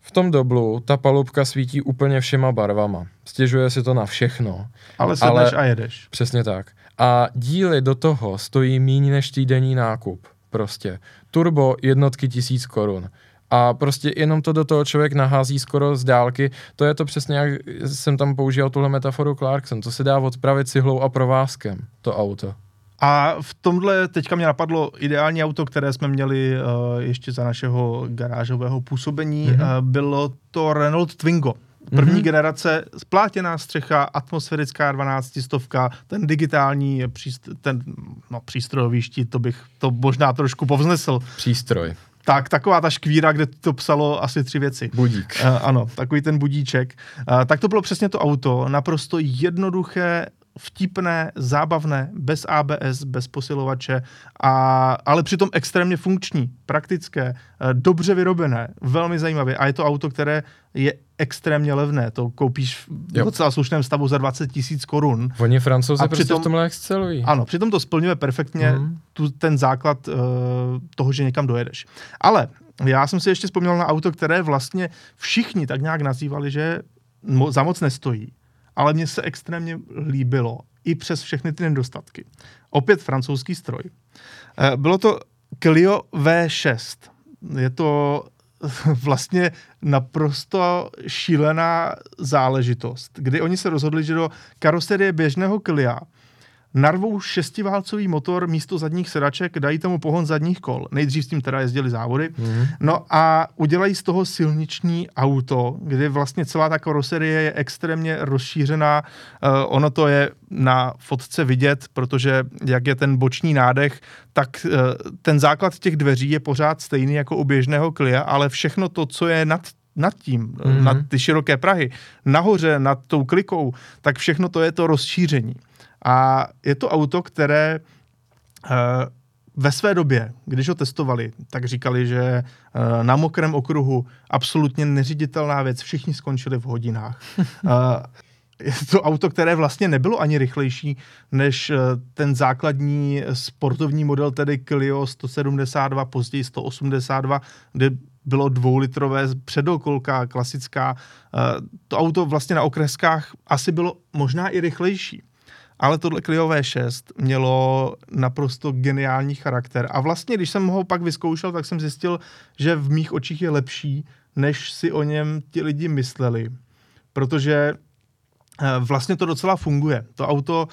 V tom doblu ta palubka svítí úplně všema barvama. Stěžuje si to na všechno. Ale sedneš ale, a jedeš. Přesně tak. A díly do toho stojí méně než týdenní nákup. Prostě. Turbo jednotky tisíc korun. A prostě jenom to do toho člověk nahází skoro z dálky. To je to přesně, jak jsem tam použil tuhle metaforu Clarkson. To se dá odpravit cihlou a provázkem, to auto. A v tomhle teďka mě napadlo ideální auto, které jsme měli uh, ještě za našeho garážového působení. Mm-hmm. Uh, bylo to Renault Twingo. První mm-hmm. generace, splátěná střecha, atmosférická 12 stovka, ten digitální příst, ten no, přístrojový štít, to bych to možná trošku povznesl. Přístroj. Tak, taková ta škvíra, kde to psalo asi tři věci. Budík. Uh, ano, takový ten budíček. Uh, tak to bylo přesně to auto, naprosto jednoduché, vtipné, zábavné, bez ABS, bez posilovače, a, ale přitom extrémně funkční, praktické, eh, dobře vyrobené, velmi zajímavé. A je to auto, které je extrémně levné. To koupíš v jo. docela slušném stavu za 20 tisíc korun. Oni francouzi prostě přitom, v tomhle excelují. Ano, přitom to splňuje perfektně mm. tu, ten základ uh, toho, že někam dojedeš. Ale já jsem si ještě vzpomněl na auto, které vlastně všichni tak nějak nazývali, že mo- za moc nestojí ale mně se extrémně líbilo i přes všechny ty nedostatky. Opět francouzský stroj. Eh, bylo to Clio V6. Je to vlastně naprosto šílená záležitost, kdy oni se rozhodli, že do karoserie běžného Clio narvou šestiválcový motor místo zadních sedaček, dají tomu pohon zadních kol. Nejdřív s tím teda jezdili závody. Mm. No a udělají z toho silniční auto, kde vlastně celá ta karoserie je extrémně rozšířená. Uh, ono to je na fotce vidět, protože jak je ten boční nádech, tak uh, ten základ těch dveří je pořád stejný jako u běžného Clia, ale všechno to, co je nad nad tím, mm-hmm. nad ty široké Prahy, nahoře nad tou klikou, tak všechno to je to rozšíření. A je to auto, které uh, ve své době, když ho testovali, tak říkali, že uh, na mokrém okruhu absolutně neřiditelná věc, všichni skončili v hodinách. uh, je to auto, které vlastně nebylo ani rychlejší než ten základní sportovní model, tedy Clio 172, později 182, kde bylo dvoulitrové předokolka, klasická. To auto vlastně na okreskách asi bylo možná i rychlejší. Ale tohle Clio V6 mělo naprosto geniální charakter. A vlastně, když jsem ho pak vyzkoušel, tak jsem zjistil, že v mých očích je lepší, než si o něm ti lidi mysleli. Protože eh, vlastně to docela funguje. To auto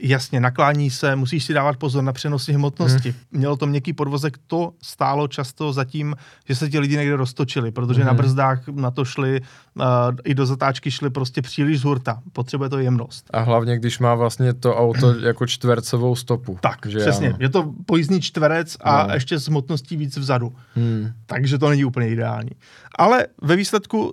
Jasně, naklání se, musíš si dávat pozor na přenosy hmotnosti. Hmm. Mělo to měkký podvozek, to stálo často zatím, že se ti lidi někde roztočili, protože hmm. na brzdách na to šli, uh, i do zatáčky šli prostě příliš z hurta. Potřebuje to jemnost. A hlavně, když má vlastně to auto jako čtvercovou stopu. Tak, že přesně. Ano. Je to pojízdný čtverec a no. ještě s hmotností víc vzadu. Hmm. Takže to není úplně ideální. Ale ve výsledku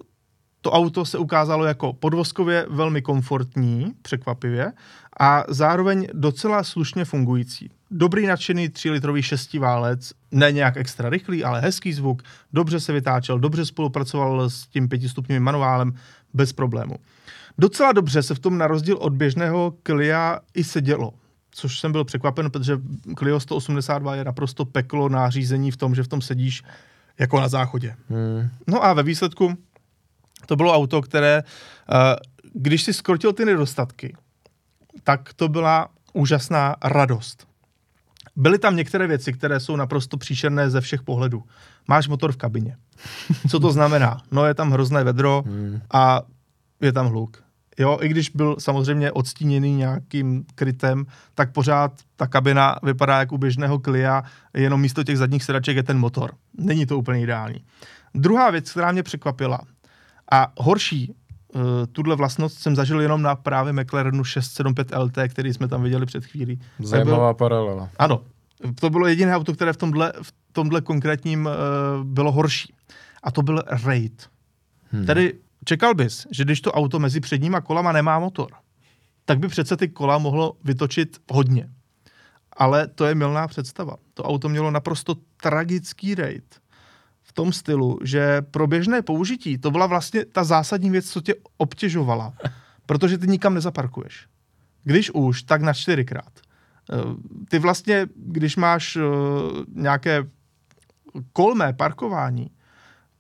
to auto se ukázalo jako podvozkově velmi komfortní, překvapivě, a zároveň docela slušně fungující. Dobrý nadšený 3-litrový šestiválec, ne nějak extra rychlý, ale hezký zvuk, dobře se vytáčel, dobře spolupracoval s tím pětistupňovým manuálem, bez problému. Docela dobře se v tom na rozdíl od běžného Clia i sedělo. což jsem byl překvapen, protože Clio 182 je naprosto peklo nářízení v tom, že v tom sedíš jako na záchodě. Hmm. No a ve výsledku to bylo auto, které, eh, když si skrotil ty nedostatky, tak to byla úžasná radost. Byly tam některé věci, které jsou naprosto příšerné ze všech pohledů. Máš motor v kabině. Co to znamená? No je tam hrozné vedro a je tam hluk. Jo, i když byl samozřejmě odstíněný nějakým krytem, tak pořád ta kabina vypadá jako u běžného Clia, jenom místo těch zadních sedaček je ten motor. Není to úplně ideální. Druhá věc, která mě překvapila, a horší, uh, tuhle vlastnost jsem zažil jenom na právě McLarenu 675 LT, který jsme tam viděli před chvílí. Tak byl- Zajímavá paralela. ano, to bylo jediné auto, které v tomhle, v tomhle konkrétním uh, bylo horší. A to byl Raid. Hmm. Tedy čekal bys, že když to auto mezi předníma kolama nemá motor, tak by přece ty kola mohlo vytočit hodně. Ale to je milná představa. To auto mělo naprosto tragický raid. Tom stylu, že pro běžné použití to byla vlastně ta zásadní věc, co tě obtěžovala. Protože ty nikam nezaparkuješ. Když už, tak na čtyřikrát. Eh, Ty vlastně, když máš eh, nějaké kolmé parkování,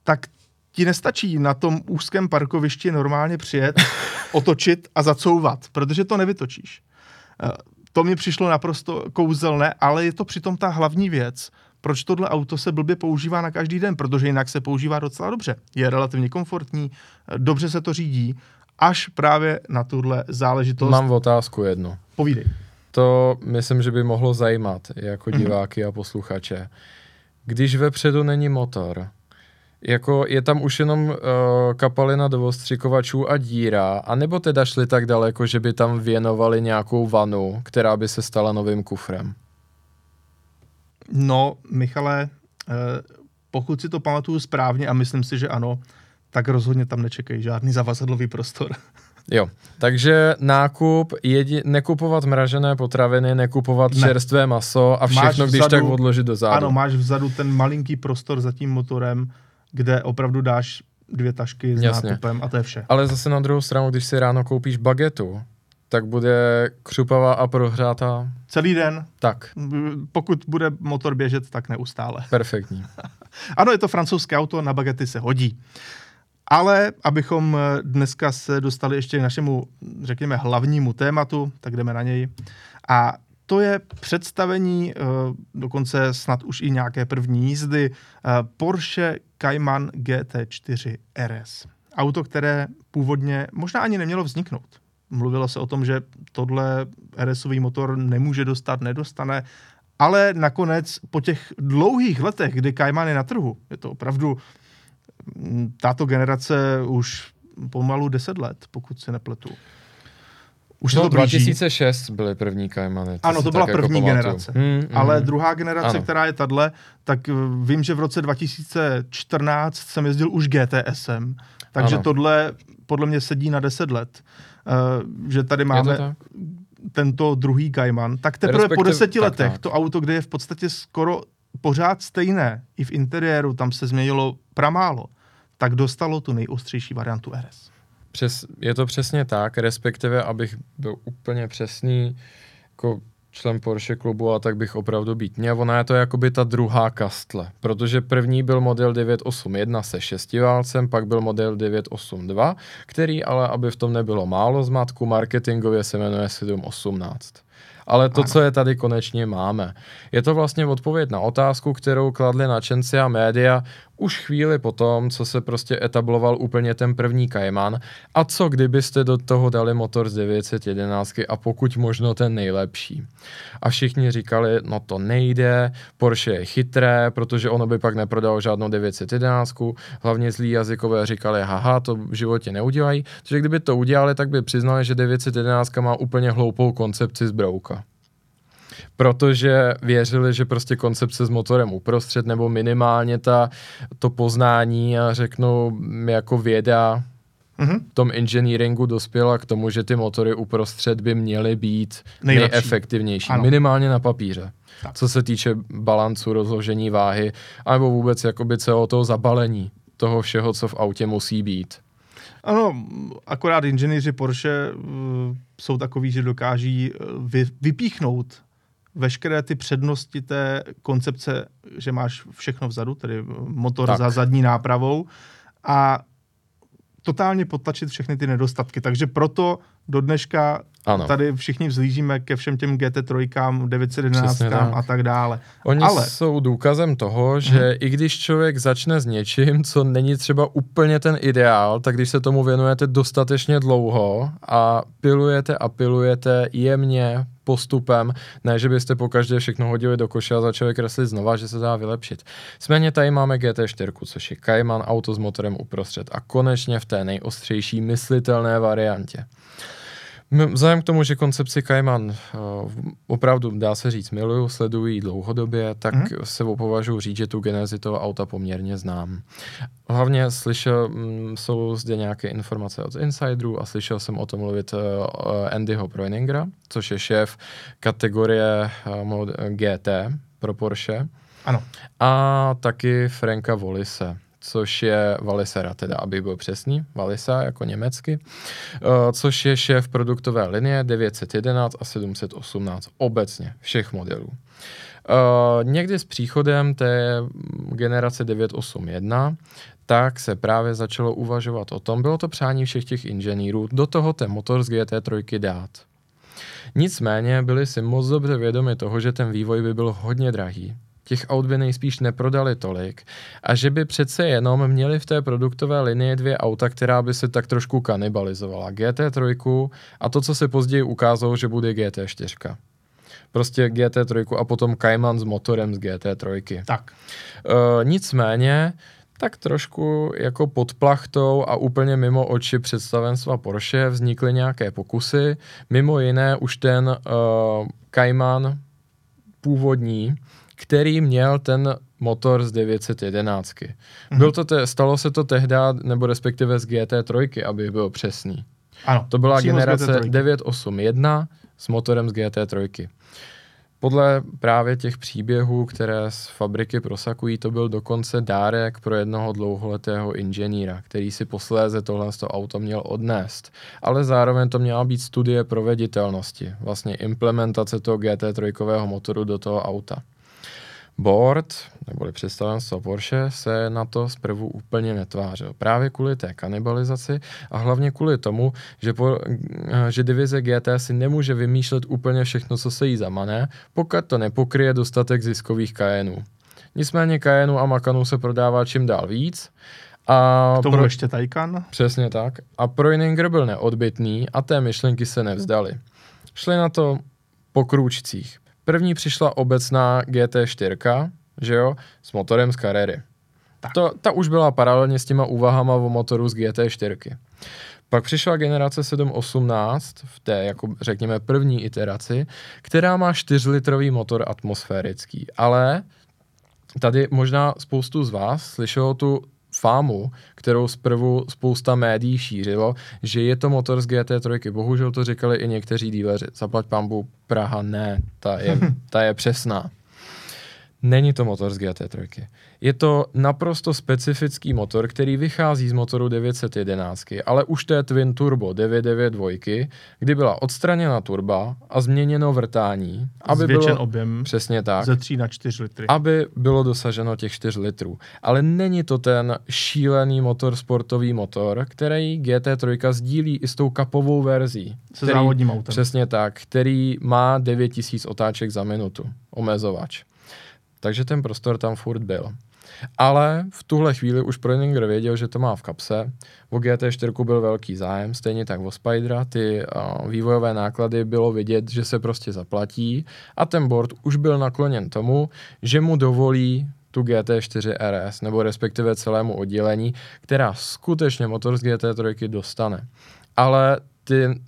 tak ti nestačí na tom úzkém parkovišti normálně přijet, otočit a zacouvat, protože to nevytočíš. Eh, To mi přišlo naprosto kouzelné, ale je to přitom ta hlavní věc, proč tohle auto se blbě používá na každý den, protože jinak se používá docela dobře. Je relativně komfortní, eh, dobře se to řídí, až právě na tuhle záležitost. Mám otázku jednu. Povídej. To myslím, že by mohlo zajímat jako Mhm. diváky a posluchače. Když vepředu není motor, jako je tam už jenom uh, kapalina do ostřikovačů a díra, anebo teda šli tak daleko, že by tam věnovali nějakou vanu, která by se stala novým kufrem? No, Michale, eh, pokud si to pamatuju správně a myslím si, že ano, tak rozhodně tam nečekej žádný zavazadlový prostor. Jo, takže nákup, jedi, nekupovat mražené potraviny, nekupovat Ne. čerstvé maso a Máš všechno, když vzadu- tak odložit do zádu. Ano, máš vzadu ten malinký prostor za tím motorem, kde opravdu dáš dvě tašky s Jasně. nákupem a to je vše. Ale zase na druhou stranu, když si ráno koupíš bagetu, tak bude křupavá a prohřátá. Celý den, Tak, pokud bude motor běžet, tak neustále. perfektní. Ano, je to francouzské auto, na bagety se hodí. Ale abychom eh, dneska se dostali ještě k našemu, řekněme, hlavnímu tématu, tak jdeme na něj. A to je představení, eh, dokonce snad už i nějaké první jízdy, eh, Porsche Cayman GT4 RS. Auto, které původně možná ani nemělo vzniknout. Mluvilo se o tom, že tohle RSový motor nemůže dostat, nedostane, ale nakonec po těch dlouhých letech, kdy Cayman je na trhu, je to opravdu mm, tato generace už pomalu 10 let, pokud se nepletu. Už No, to blíží. 2006 byly první Caymany. Ano, si to byla jako první pamatuju. generace. Hmm, Ale hmm. druhá generace, Ano. která je tahle, tak eh, vím, že v roce 2014 jsem jezdil už GTSem, takže Ano. tohle podle mě sedí na 10 let. Uh, že tady máme tak? tento druhý Cayman, tak teprve po Respektive- deseti tak, letech tak. to auto, kde je v podstatě skoro pořád stejné, i v interiéru, tam se změnilo pramálo, tak dostalo tu nejostřejší variantu RS. Přes, je to přesně tak, respektive, abych byl úplně přesný, jako člen Porsche klubu, a tak bych opravdu být měl. Ona je to jakoby ta druhá kastle, protože první byl model 981 se šestiválcem, pak byl model 982, který ale, aby v tom nebylo málo zmatku, marketingově se jmenuje 718. Ale to, Ano. co je tady konečně máme. Je to vlastně odpověď na otázku, kterou kladli nadšenci a média už chvíli po tom, co se prostě etabloval úplně ten první Cayman. A co kdybyste do toho dali motor z 911 a pokud možno ten nejlepší. A všichni říkali, no to nejde, Porsche je chytré, protože ono by pak neprodalo žádnou 911. Hlavně zlí jazykové říkali, haha, to v životě neudělají. Takže kdyby to udělali, tak by přiznali, že 911 má úplně hloupou koncepci zbrouka protože věřili, že prostě koncepce s motorem uprostřed nebo minimálně ta, to poznání a řeknu mm, jako věda Mhm. v tom engineeringu dospěla k tomu, že ty motory uprostřed by měly být Nejlepší. nejefektivnější, Ano. minimálně na papíře. Tak. Co se týče balancu, rozložení váhy, anebo vůbec jakoby celého toho zabalení toho všeho, co v autě musí být. Ano, akorát inženýři Porsche uh, jsou takový, že dokáží vy, vypíchnout veškeré ty přednosti té koncepce, že máš všechno vzadu, tedy motor tak. za zadní nápravou a totálně potlačit všechny ty nedostatky. Takže proto do dneška ano. tady všichni vzlížíme ke všem těm GT3, 911 a tak dále. Oni Ale... jsou důkazem toho, že hmm. i když člověk začne s něčím, co není třeba úplně ten ideál, tak když se tomu věnujete dostatečně dlouho a pilujete a pilujete jemně, postupem, ne, že byste po každé všechno hodili do koše a začali kreslit znova, že se dá vylepšit. Sméně tady máme GT4, což je Cayman auto s motorem uprostřed a konečně v té nejostřejší myslitelné variantě. Vzhledem k tomu, že koncepci Cayman uh, opravdu, dá se říct, miluju, sleduji ji dlouhodobě, tak mm. se považuji říct, že tu genezi toho auta poměrně znám. Hlavně slyšel, m, jsou zde nějaké informace od insiderů a slyšel jsem o tom mluvit uh, Andyho Broiningera, což je šéf kategorie uh, GT pro Porsche. Ano. A taky Franka Volise což je Valisera, teda aby byl přesný, Valisa jako německy, uh, což je šéf produktové linie 911 a 718 obecně všech modelů. Uh, někdy s příchodem té generace 981 tak se právě začalo uvažovat o tom, bylo to přání všech těch inženýrů, do toho ten motor z GT3 dát. Nicméně byli si moc dobře vědomi toho, že ten vývoj by byl hodně drahý těch aut by nejspíš neprodali tolik a že by přece jenom měli v té produktové linii dvě auta, která by se tak trošku kanibalizovala. GT3 a to, co se později ukázalo, že bude GT4. Prostě GT3 a potom Cayman s motorem z GT3. Tak. E, nicméně, tak trošku jako pod plachtou a úplně mimo oči představenstva Porsche vznikly nějaké pokusy. Mimo jiné už ten uh, Cayman původní, který měl ten motor z 911. Mm-hmm. Byl to te, stalo se to tehdy, nebo respektive z GT3, aby byl přesný. Ano, to byla generace 981 s motorem z GT3. Podle právě těch příběhů, které z fabriky prosakují, to byl dokonce dárek pro jednoho dlouholetého inženýra, který si posléze tohle auto měl odnést. Ale zároveň to měla být studie proveditelnosti, vlastně implementace toho GT3 motoru do toho auta. Board, neboli představenstvo Porsche, se na to zprvu úplně netvářil. Právě kvůli té kanibalizaci a hlavně kvůli tomu, že, po, že divize GT si nemůže vymýšlet úplně všechno, co se jí zamane, pokud to nepokryje dostatek ziskových kajenů. Nicméně kajenů a makanů se prodává čím dál víc. A K tomu pro... ještě Taycan? Přesně tak. A Proininger byl neodbitný a té myšlenky se nevzdali. Šli na to po krůčcích. První přišla obecná GT4, že jo, s motorem z Carrery. To, ta už byla paralelně s těma úvahama o motoru z GT4. Pak přišla generace 718 v té, jako řekněme, první iteraci, která má 4-litrový motor atmosférický, ale tady možná spoustu z vás slyšelo tu fámu, kterou zprvu spousta médií šířilo, že je to motor z GT3. Bohužel to říkali i někteří díleři. Zaplať pambu, Praha ne, ta je, ta je přesná. Není to motor z GT3. Je to naprosto specifický motor, který vychází z motoru 911, ale už té Twin Turbo 992, kdy byla odstraněna turba a změněno vrtání, aby Zvětšen bylo objem přesně tak, ze 3 na 4 litry. Aby bylo dosaženo těch 4 litrů. Ale není to ten šílený motor, sportový motor, který GT3 sdílí i s tou kapovou verzí. Se který, závodním autem. Přesně tak, který má 9000 otáček za minutu, omezovač. Takže ten prostor tam furt byl. Ale v tuhle chvíli už Proninger věděl, že to má v kapse. O GT4 byl velký zájem, stejně tak o Spydera. Ty uh, vývojové náklady bylo vidět, že se prostě zaplatí a ten board už byl nakloněn tomu, že mu dovolí tu GT4 RS, nebo respektive celému oddělení, která skutečně motor z GT3 dostane. Ale ty,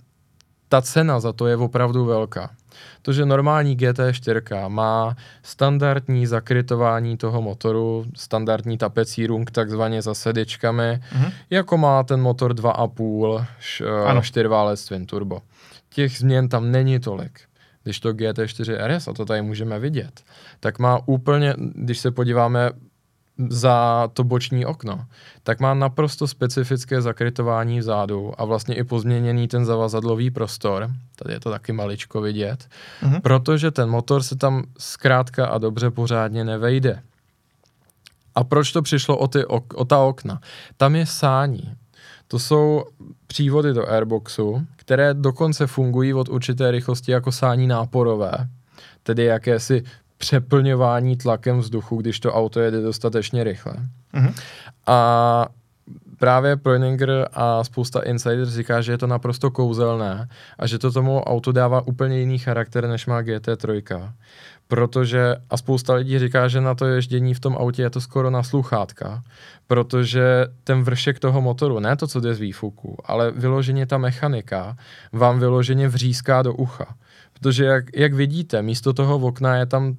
ta cena za to je opravdu velká. To, že normální GT4 má standardní zakrytování toho motoru, standardní tapecírung takzvaně za sedičkami, mm-hmm. jako má ten motor 2,5 š, čtyřválec Twin Turbo. Těch změn tam není tolik. Když to GT4 RS, a to tady můžeme vidět, tak má úplně, když se podíváme za to boční okno, tak má naprosto specifické zakrytování vzadu a vlastně i pozměněný ten zavazadlový prostor, tady je to taky maličko vidět, mm-hmm. protože ten motor se tam zkrátka a dobře pořádně nevejde. A proč to přišlo o, ty, o, o ta okna? Tam je sání. To jsou přívody do airboxu, které dokonce fungují od určité rychlosti jako sání náporové, tedy jakési přeplňování tlakem vzduchu, když to auto jede dostatečně rychle. Mm-hmm. A právě Preuninger a spousta insiders říká, že je to naprosto kouzelné a že to tomu auto dává úplně jiný charakter, než má GT3. Protože, a spousta lidí říká, že na to ježdění v tom autě je to skoro na sluchátka, protože ten vršek toho motoru, ne to, co jde z výfuku, ale vyloženě ta mechanika vám vyloženě vříská do ucha. Protože jak, jak vidíte, místo toho okna je tam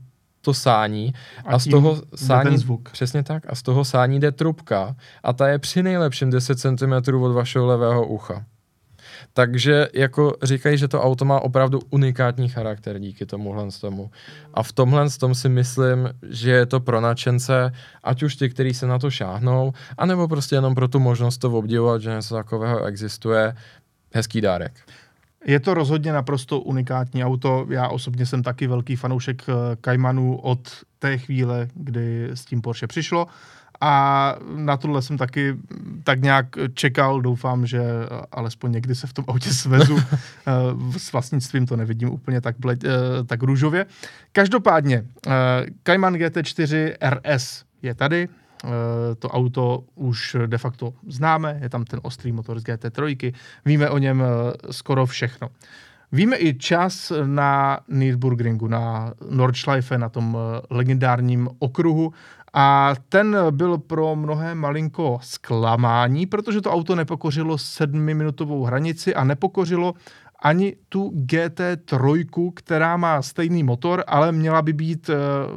to sání a, a z toho sání, zvuk. přesně tak, a z toho sání jde trubka a ta je při nejlepším 10 cm od vašeho levého ucha. Takže jako říkají, že to auto má opravdu unikátní charakter díky tomuhle z tomu. A v tomhle z tom si myslím, že je to pro nadšence, ať už ty, kteří se na to šáhnou, anebo prostě jenom pro tu možnost to obdivovat, že něco takového existuje, hezký dárek. Je to rozhodně naprosto unikátní auto. Já osobně jsem taky velký fanoušek eh, Caymanu od té chvíle, kdy s tím Porsche přišlo. A na tohle jsem taky tak nějak čekal, doufám, že alespoň někdy se v tom autě svezu. Eh, s vlastnictvím to nevidím úplně tak, ble, eh, tak růžově. Každopádně, Cayman GT4 RS je tady, Eh, to auto už de facto známe, je tam ten ostrý motor z GT3, víme o něm eh, skoro všechno. Víme i čas na Nürburgringu, na Nordschleife, na tom eh, legendárním okruhu a ten byl pro mnohé malinko zklamání, protože to auto nepokořilo sedmiminutovou hranici a nepokořilo ani tu GT3, která má stejný motor, ale měla by být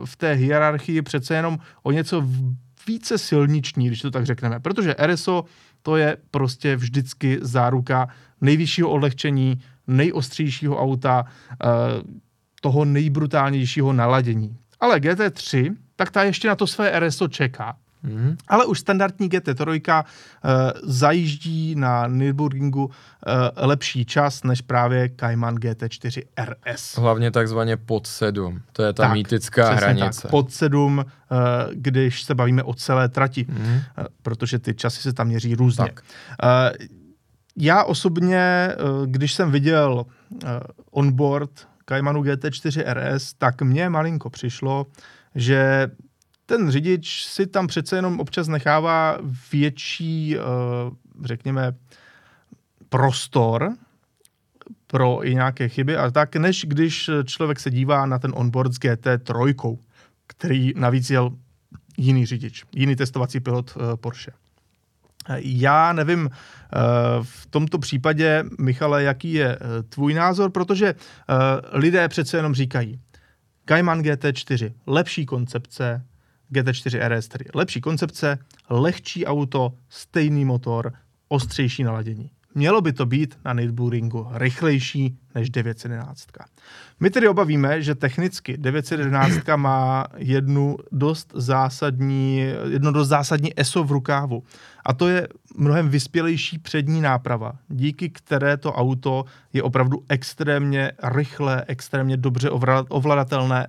v té hierarchii přece jenom o něco více silniční, když to tak řekneme, protože RSO to je prostě vždycky záruka nejvyššího odlehčení, nejostřejšího auta, eh, toho nejbrutálnějšího naladění. Ale GT3, tak ta ještě na to své RSO čeká. Mm-hmm. Ale už standardní GT3 uh, zajíždí na Nürburgringu uh, lepší čas než právě Cayman GT4 RS. Hlavně takzvaně pod 7. To je ta tak, mýtická hranice. Tak, pod 7, uh, když se bavíme o celé trati, mm-hmm. uh, protože ty časy se tam měří různě. Tak. Uh, já osobně, uh, když jsem viděl uh, onboard Caymanu GT4 RS, tak mně malinko přišlo, že ten řidič si tam přece jenom občas nechává větší, eh, řekněme, prostor pro i nějaké chyby a tak, než když člověk se dívá na ten onboard s GT3, který navíc jel jiný řidič, jiný testovací pilot eh, Porsche. Já nevím eh, v tomto případě, Michale, jaký je tvůj názor, protože lidé přece jenom říkají, Cayman GT4, lepší koncepce, GT4 RS, tedy lepší koncepce, lehčí auto, stejný motor, ostřejší naladění. Mělo by to být na Nürburgringu rychlejší než 911. My tedy obavíme, že technicky 911 má jednu dost zásadní, jedno dost zásadní ESO v rukávu. A to je mnohem vyspělejší přední náprava, díky které to auto je opravdu extrémně rychlé, extrémně dobře ovladatelné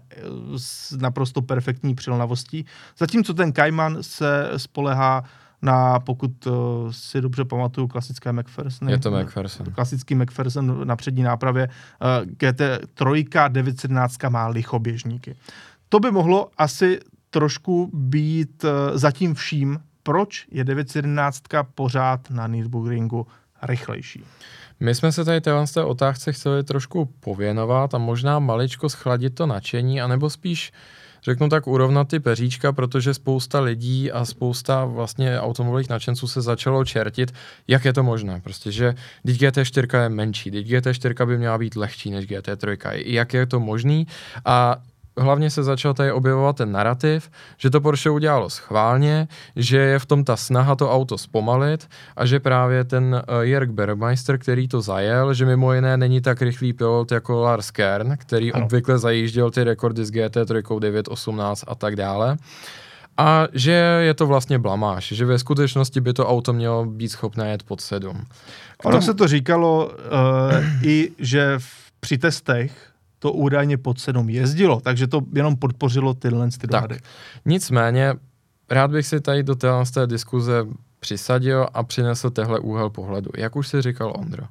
s naprosto perfektní přilnavostí. Zatímco ten Cayman se spolehá na, pokud uh, si dobře pamatuju, klasické McPherson. Je to McPherson. Klasický McPherson na přední nápravě. Uh, GT3 917 má lichoběžníky. To by mohlo asi trošku být uh, zatím vším, proč je 917 pořád na Nürburgringu rychlejší. My jsme se tady téhle té otázce chceli trošku pověnovat a možná maličko schladit to nadšení, anebo spíš uh, řeknu tak, urovnat ty peříčka, protože spousta lidí a spousta vlastně automobilových nadšenců se začalo čertit, jak je to možné. Prostě, že teď GT4 je menší, teď GT4 by měla být lehčí než GT3. Jak je to možný? A hlavně se začal tady objevovat ten narrativ, že to Porsche udělalo schválně, že je v tom ta snaha to auto zpomalit a že právě ten uh, Jörg Bergmeister, který to zajel, že mimo jiné není tak rychlý pilot jako Lars Kern, který ano. obvykle zajížděl ty rekordy s GT3 918 a tak dále. A že je to vlastně blamáž, že ve skutečnosti by to auto mělo být schopné jet pod 7. Ono se to říkalo uh, i, že v, při testech to údajně pod 7 jezdilo, takže to jenom podpořilo tyhle ty dohady. Tak. Nicméně, rád bych si tady do téhle té diskuze přisadil a přinesl tehle úhel pohledu. Jak už si říkal Ondro,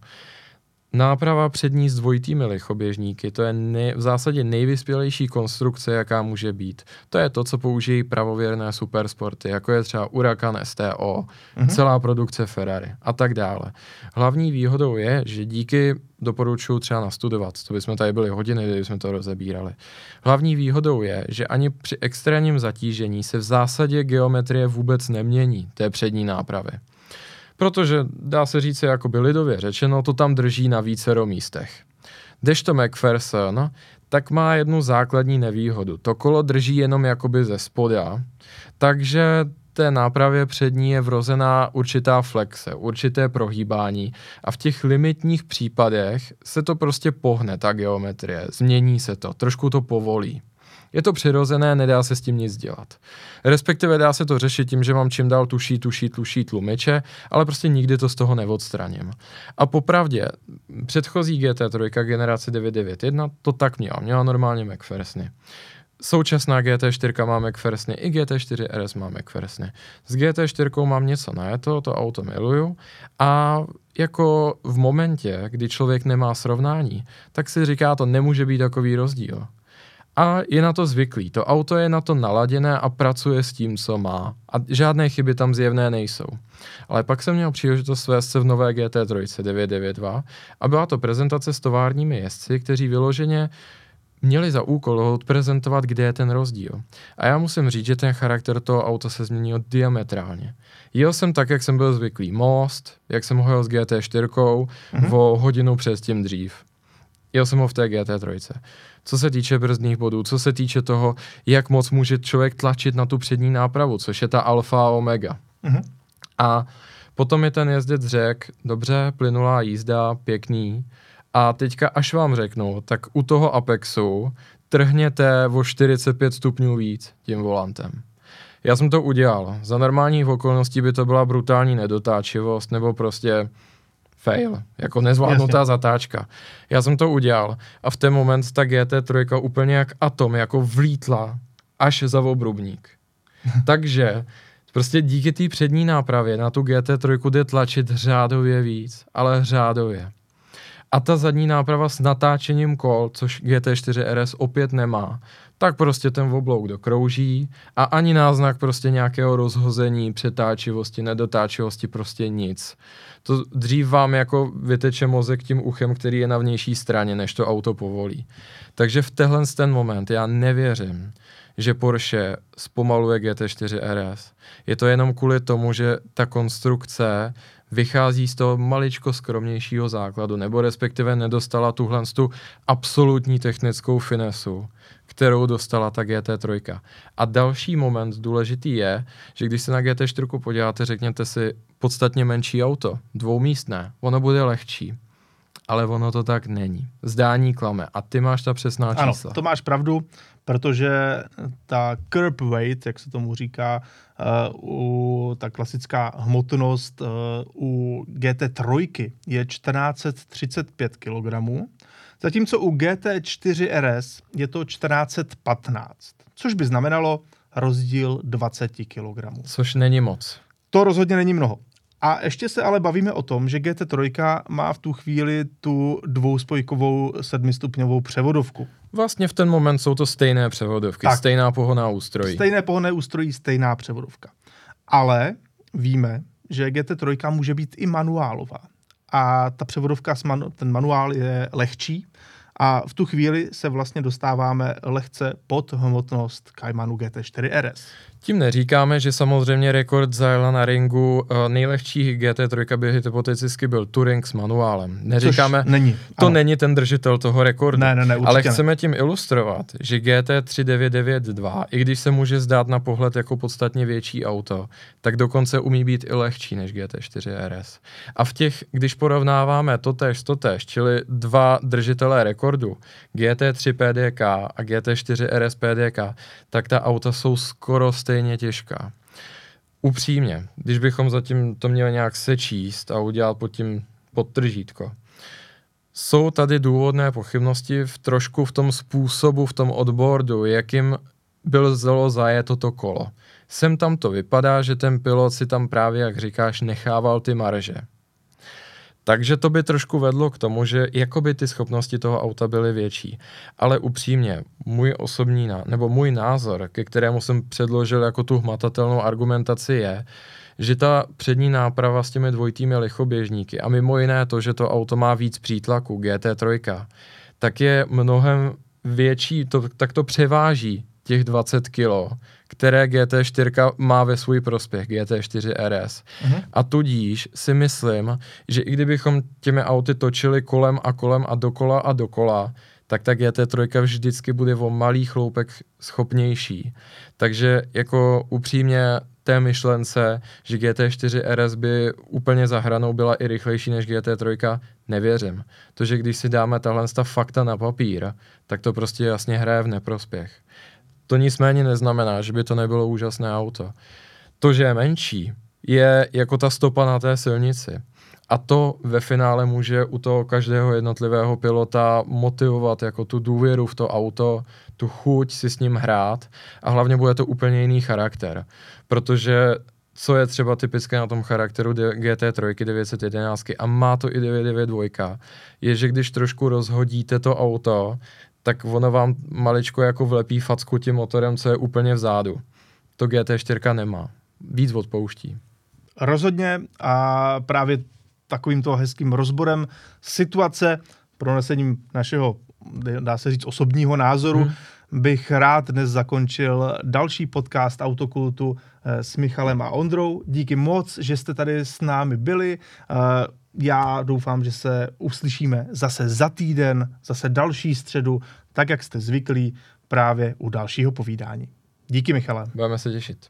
Náprava přední s dvojitými lichoběžníky, to je nej, v zásadě nejvyspělejší konstrukce, jaká může být. To je to, co použijí pravověrné supersporty, jako je třeba Huracan STO, mm-hmm. celá produkce Ferrari a tak dále. Hlavní výhodou je, že díky doporučuji třeba nastudovat, to bychom tady byli hodiny, kdyby jsme to rozebírali. Hlavní výhodou je, že ani při extrémním zatížení se v zásadě geometrie vůbec nemění té přední nápravy. Protože dá se říct, jako by lidově řečeno, to tam drží na vícero místech. Kdežto McPherson, tak má jednu základní nevýhodu. To kolo drží jenom jakoby ze spoda, takže té nápravě přední je vrozená určitá flexe, určité prohýbání a v těch limitních případech se to prostě pohne, ta geometrie, změní se to, trošku to povolí. Je to přirozené, nedá se s tím nic dělat. Respektive dá se to řešit tím, že mám čím dál tuší, tuší, tuší tlumiče, ale prostě nikdy to z toho neodstraním. A popravdě, předchozí GT3 generace 991 to tak měla. Měla normálně McPhersony. Současná GT4 má McPhersony, i GT4 RS má McPhersony. S GT4 mám něco na to, to auto miluju a jako v momentě, kdy člověk nemá srovnání, tak si říká, to nemůže být takový rozdíl a je na to zvyklý. To auto je na to naladěné a pracuje s tím, co má. A žádné chyby tam zjevné nejsou. Ale pak jsem měl příležitost svést se v nové GT3 992 a byla to prezentace s továrními jezdci, kteří vyloženě měli za úkol odprezentovat, kde je ten rozdíl. A já musím říct, že ten charakter toho auta se změnil diametrálně. Jel jsem tak, jak jsem byl zvyklý. Most, jak jsem ho jel s GT4, mm-hmm. o hodinu předtím dřív. Jel jsem ho v té GT3 co se týče brzdných bodů, co se týče toho, jak moc může člověk tlačit na tu přední nápravu, což je ta alfa a omega. Mm-hmm. A potom je ten jezdec řek, dobře, plynulá jízda, pěkný. A teďka, až vám řeknu, tak u toho Apexu trhněte o 45 stupňů víc tím volantem. Já jsem to udělal. Za normálních okolností by to byla brutální nedotáčivost nebo prostě fail, jako nezvládnutá Jasně. zatáčka. Já jsem to udělal a v ten moment ta GT3 úplně jak atom, jako vlítla až za obrubník. Takže prostě díky té přední nápravě na tu GT3 jde tlačit řádově víc, ale řádově. A ta zadní náprava s natáčením kol, což GT4 RS opět nemá, tak prostě ten oblouk dokrouží a ani náznak prostě nějakého rozhození, přetáčivosti, nedotáčivosti, prostě nic. To dřív vám jako vyteče mozek tím uchem, který je na vnější straně, než to auto povolí. Takže v tenhle ten moment já nevěřím, že Porsche zpomaluje GT4 RS. Je to jenom kvůli tomu, že ta konstrukce vychází z toho maličko skromnějšího základu, nebo respektive nedostala tuhle tu absolutní technickou finesu, kterou dostala ta GT3. A další moment důležitý je, že když se na GT4 podíváte, řekněte si podstatně menší auto, dvoumístné, ono bude lehčí. Ale ono to tak není. Zdání klame. A ty máš ta přesná čísla. Ano, to máš pravdu, protože ta curb weight, jak se tomu říká, uh, u, ta klasická hmotnost uh, u GT3 je 1435 kg, zatímco u GT4 RS je to 1415, což by znamenalo rozdíl 20 kg. Což není moc. To rozhodně není mnoho. A ještě se ale bavíme o tom, že GT3 má v tu chvíli tu dvouspojkovou sedmistupňovou převodovku. Vlastně v ten moment jsou to stejné převodovky, tak, stejná pohonná ústrojí. Stejné pohonné ústrojí, stejná převodovka. Ale víme, že GT3 může být i manuálová. A ta převodovka, ten manuál je lehčí, a v tu chvíli se vlastně dostáváme lehce pod hmotnost Caimanu GT4 RS. Tím neříkáme, že samozřejmě rekord zajela na ringu uh, nejlehčí GT3 by hypoteticky byl Touring s manuálem. Neříkáme, Což není. to ano. není ten držitel toho rekordu. Ne, ne, ne, ale chceme ne. tím ilustrovat, že GT3992, i když se může zdát na pohled jako podstatně větší auto, tak dokonce umí být i lehčí než GT4 RS. A v těch, když porovnáváme totež, totež, čili dva držitelé rekordu, GT3 PDK a GT4 RS PDK, tak ta auta jsou skoro stejné stejně těžká. Upřímně, když bychom zatím to měli nějak sečíst a udělat pod tím podtržítko, jsou tady důvodné pochybnosti v trošku v tom způsobu, v tom odbordu, jakým byl zelo zajeto to kolo. Sem tam to vypadá, že ten pilot si tam právě, jak říkáš, nechával ty marže. Takže to by trošku vedlo k tomu, že jakoby ty schopnosti toho auta byly větší. Ale upřímně, můj osobní, nebo můj názor, ke kterému jsem předložil jako tu hmatatelnou argumentaci je, že ta přední náprava s těmi dvojitými lichoběžníky a mimo jiné to, že to auto má víc přítlaku GT3, tak je mnohem větší, to, tak to převáží těch 20 kilo, které GT4 má ve svůj prospěch, GT4 RS. Uh-huh. A tudíž si myslím, že i kdybychom těmi auty točili kolem a kolem a dokola a dokola, tak ta GT3 vždycky bude o malý chloupek schopnější. Takže jako upřímně té myšlence, že GT4 RS by úplně za hranou byla i rychlejší než GT3, nevěřím. To, že když si dáme tahle fakta na papír, tak to prostě jasně hraje v neprospěch. To nicméně neznamená, že by to nebylo úžasné auto. To, že je menší, je jako ta stopa na té silnici. A to ve finále může u toho každého jednotlivého pilota motivovat jako tu důvěru v to auto, tu chuť si s ním hrát a hlavně bude to úplně jiný charakter. Protože co je třeba typické na tom charakteru GT3 911 a má to i 992, je, že když trošku rozhodíte to auto, tak ono vám maličko jako vlepí facku tím motorem, co je úplně vzadu. To GT4 nemá. Víc odpouští. Rozhodně a právě takovýmto hezkým rozborem situace, pronesením našeho, dá se říct, osobního názoru, hmm. bych rád dnes zakončil další podcast Autokultu eh, s Michalem a Ondrou. Díky moc, že jste tady s námi byli. Já doufám, že se uslyšíme zase za týden, zase další středu, tak jak jste zvyklí právě u dalšího povídání. Díky, Michale. Budeme se těšit.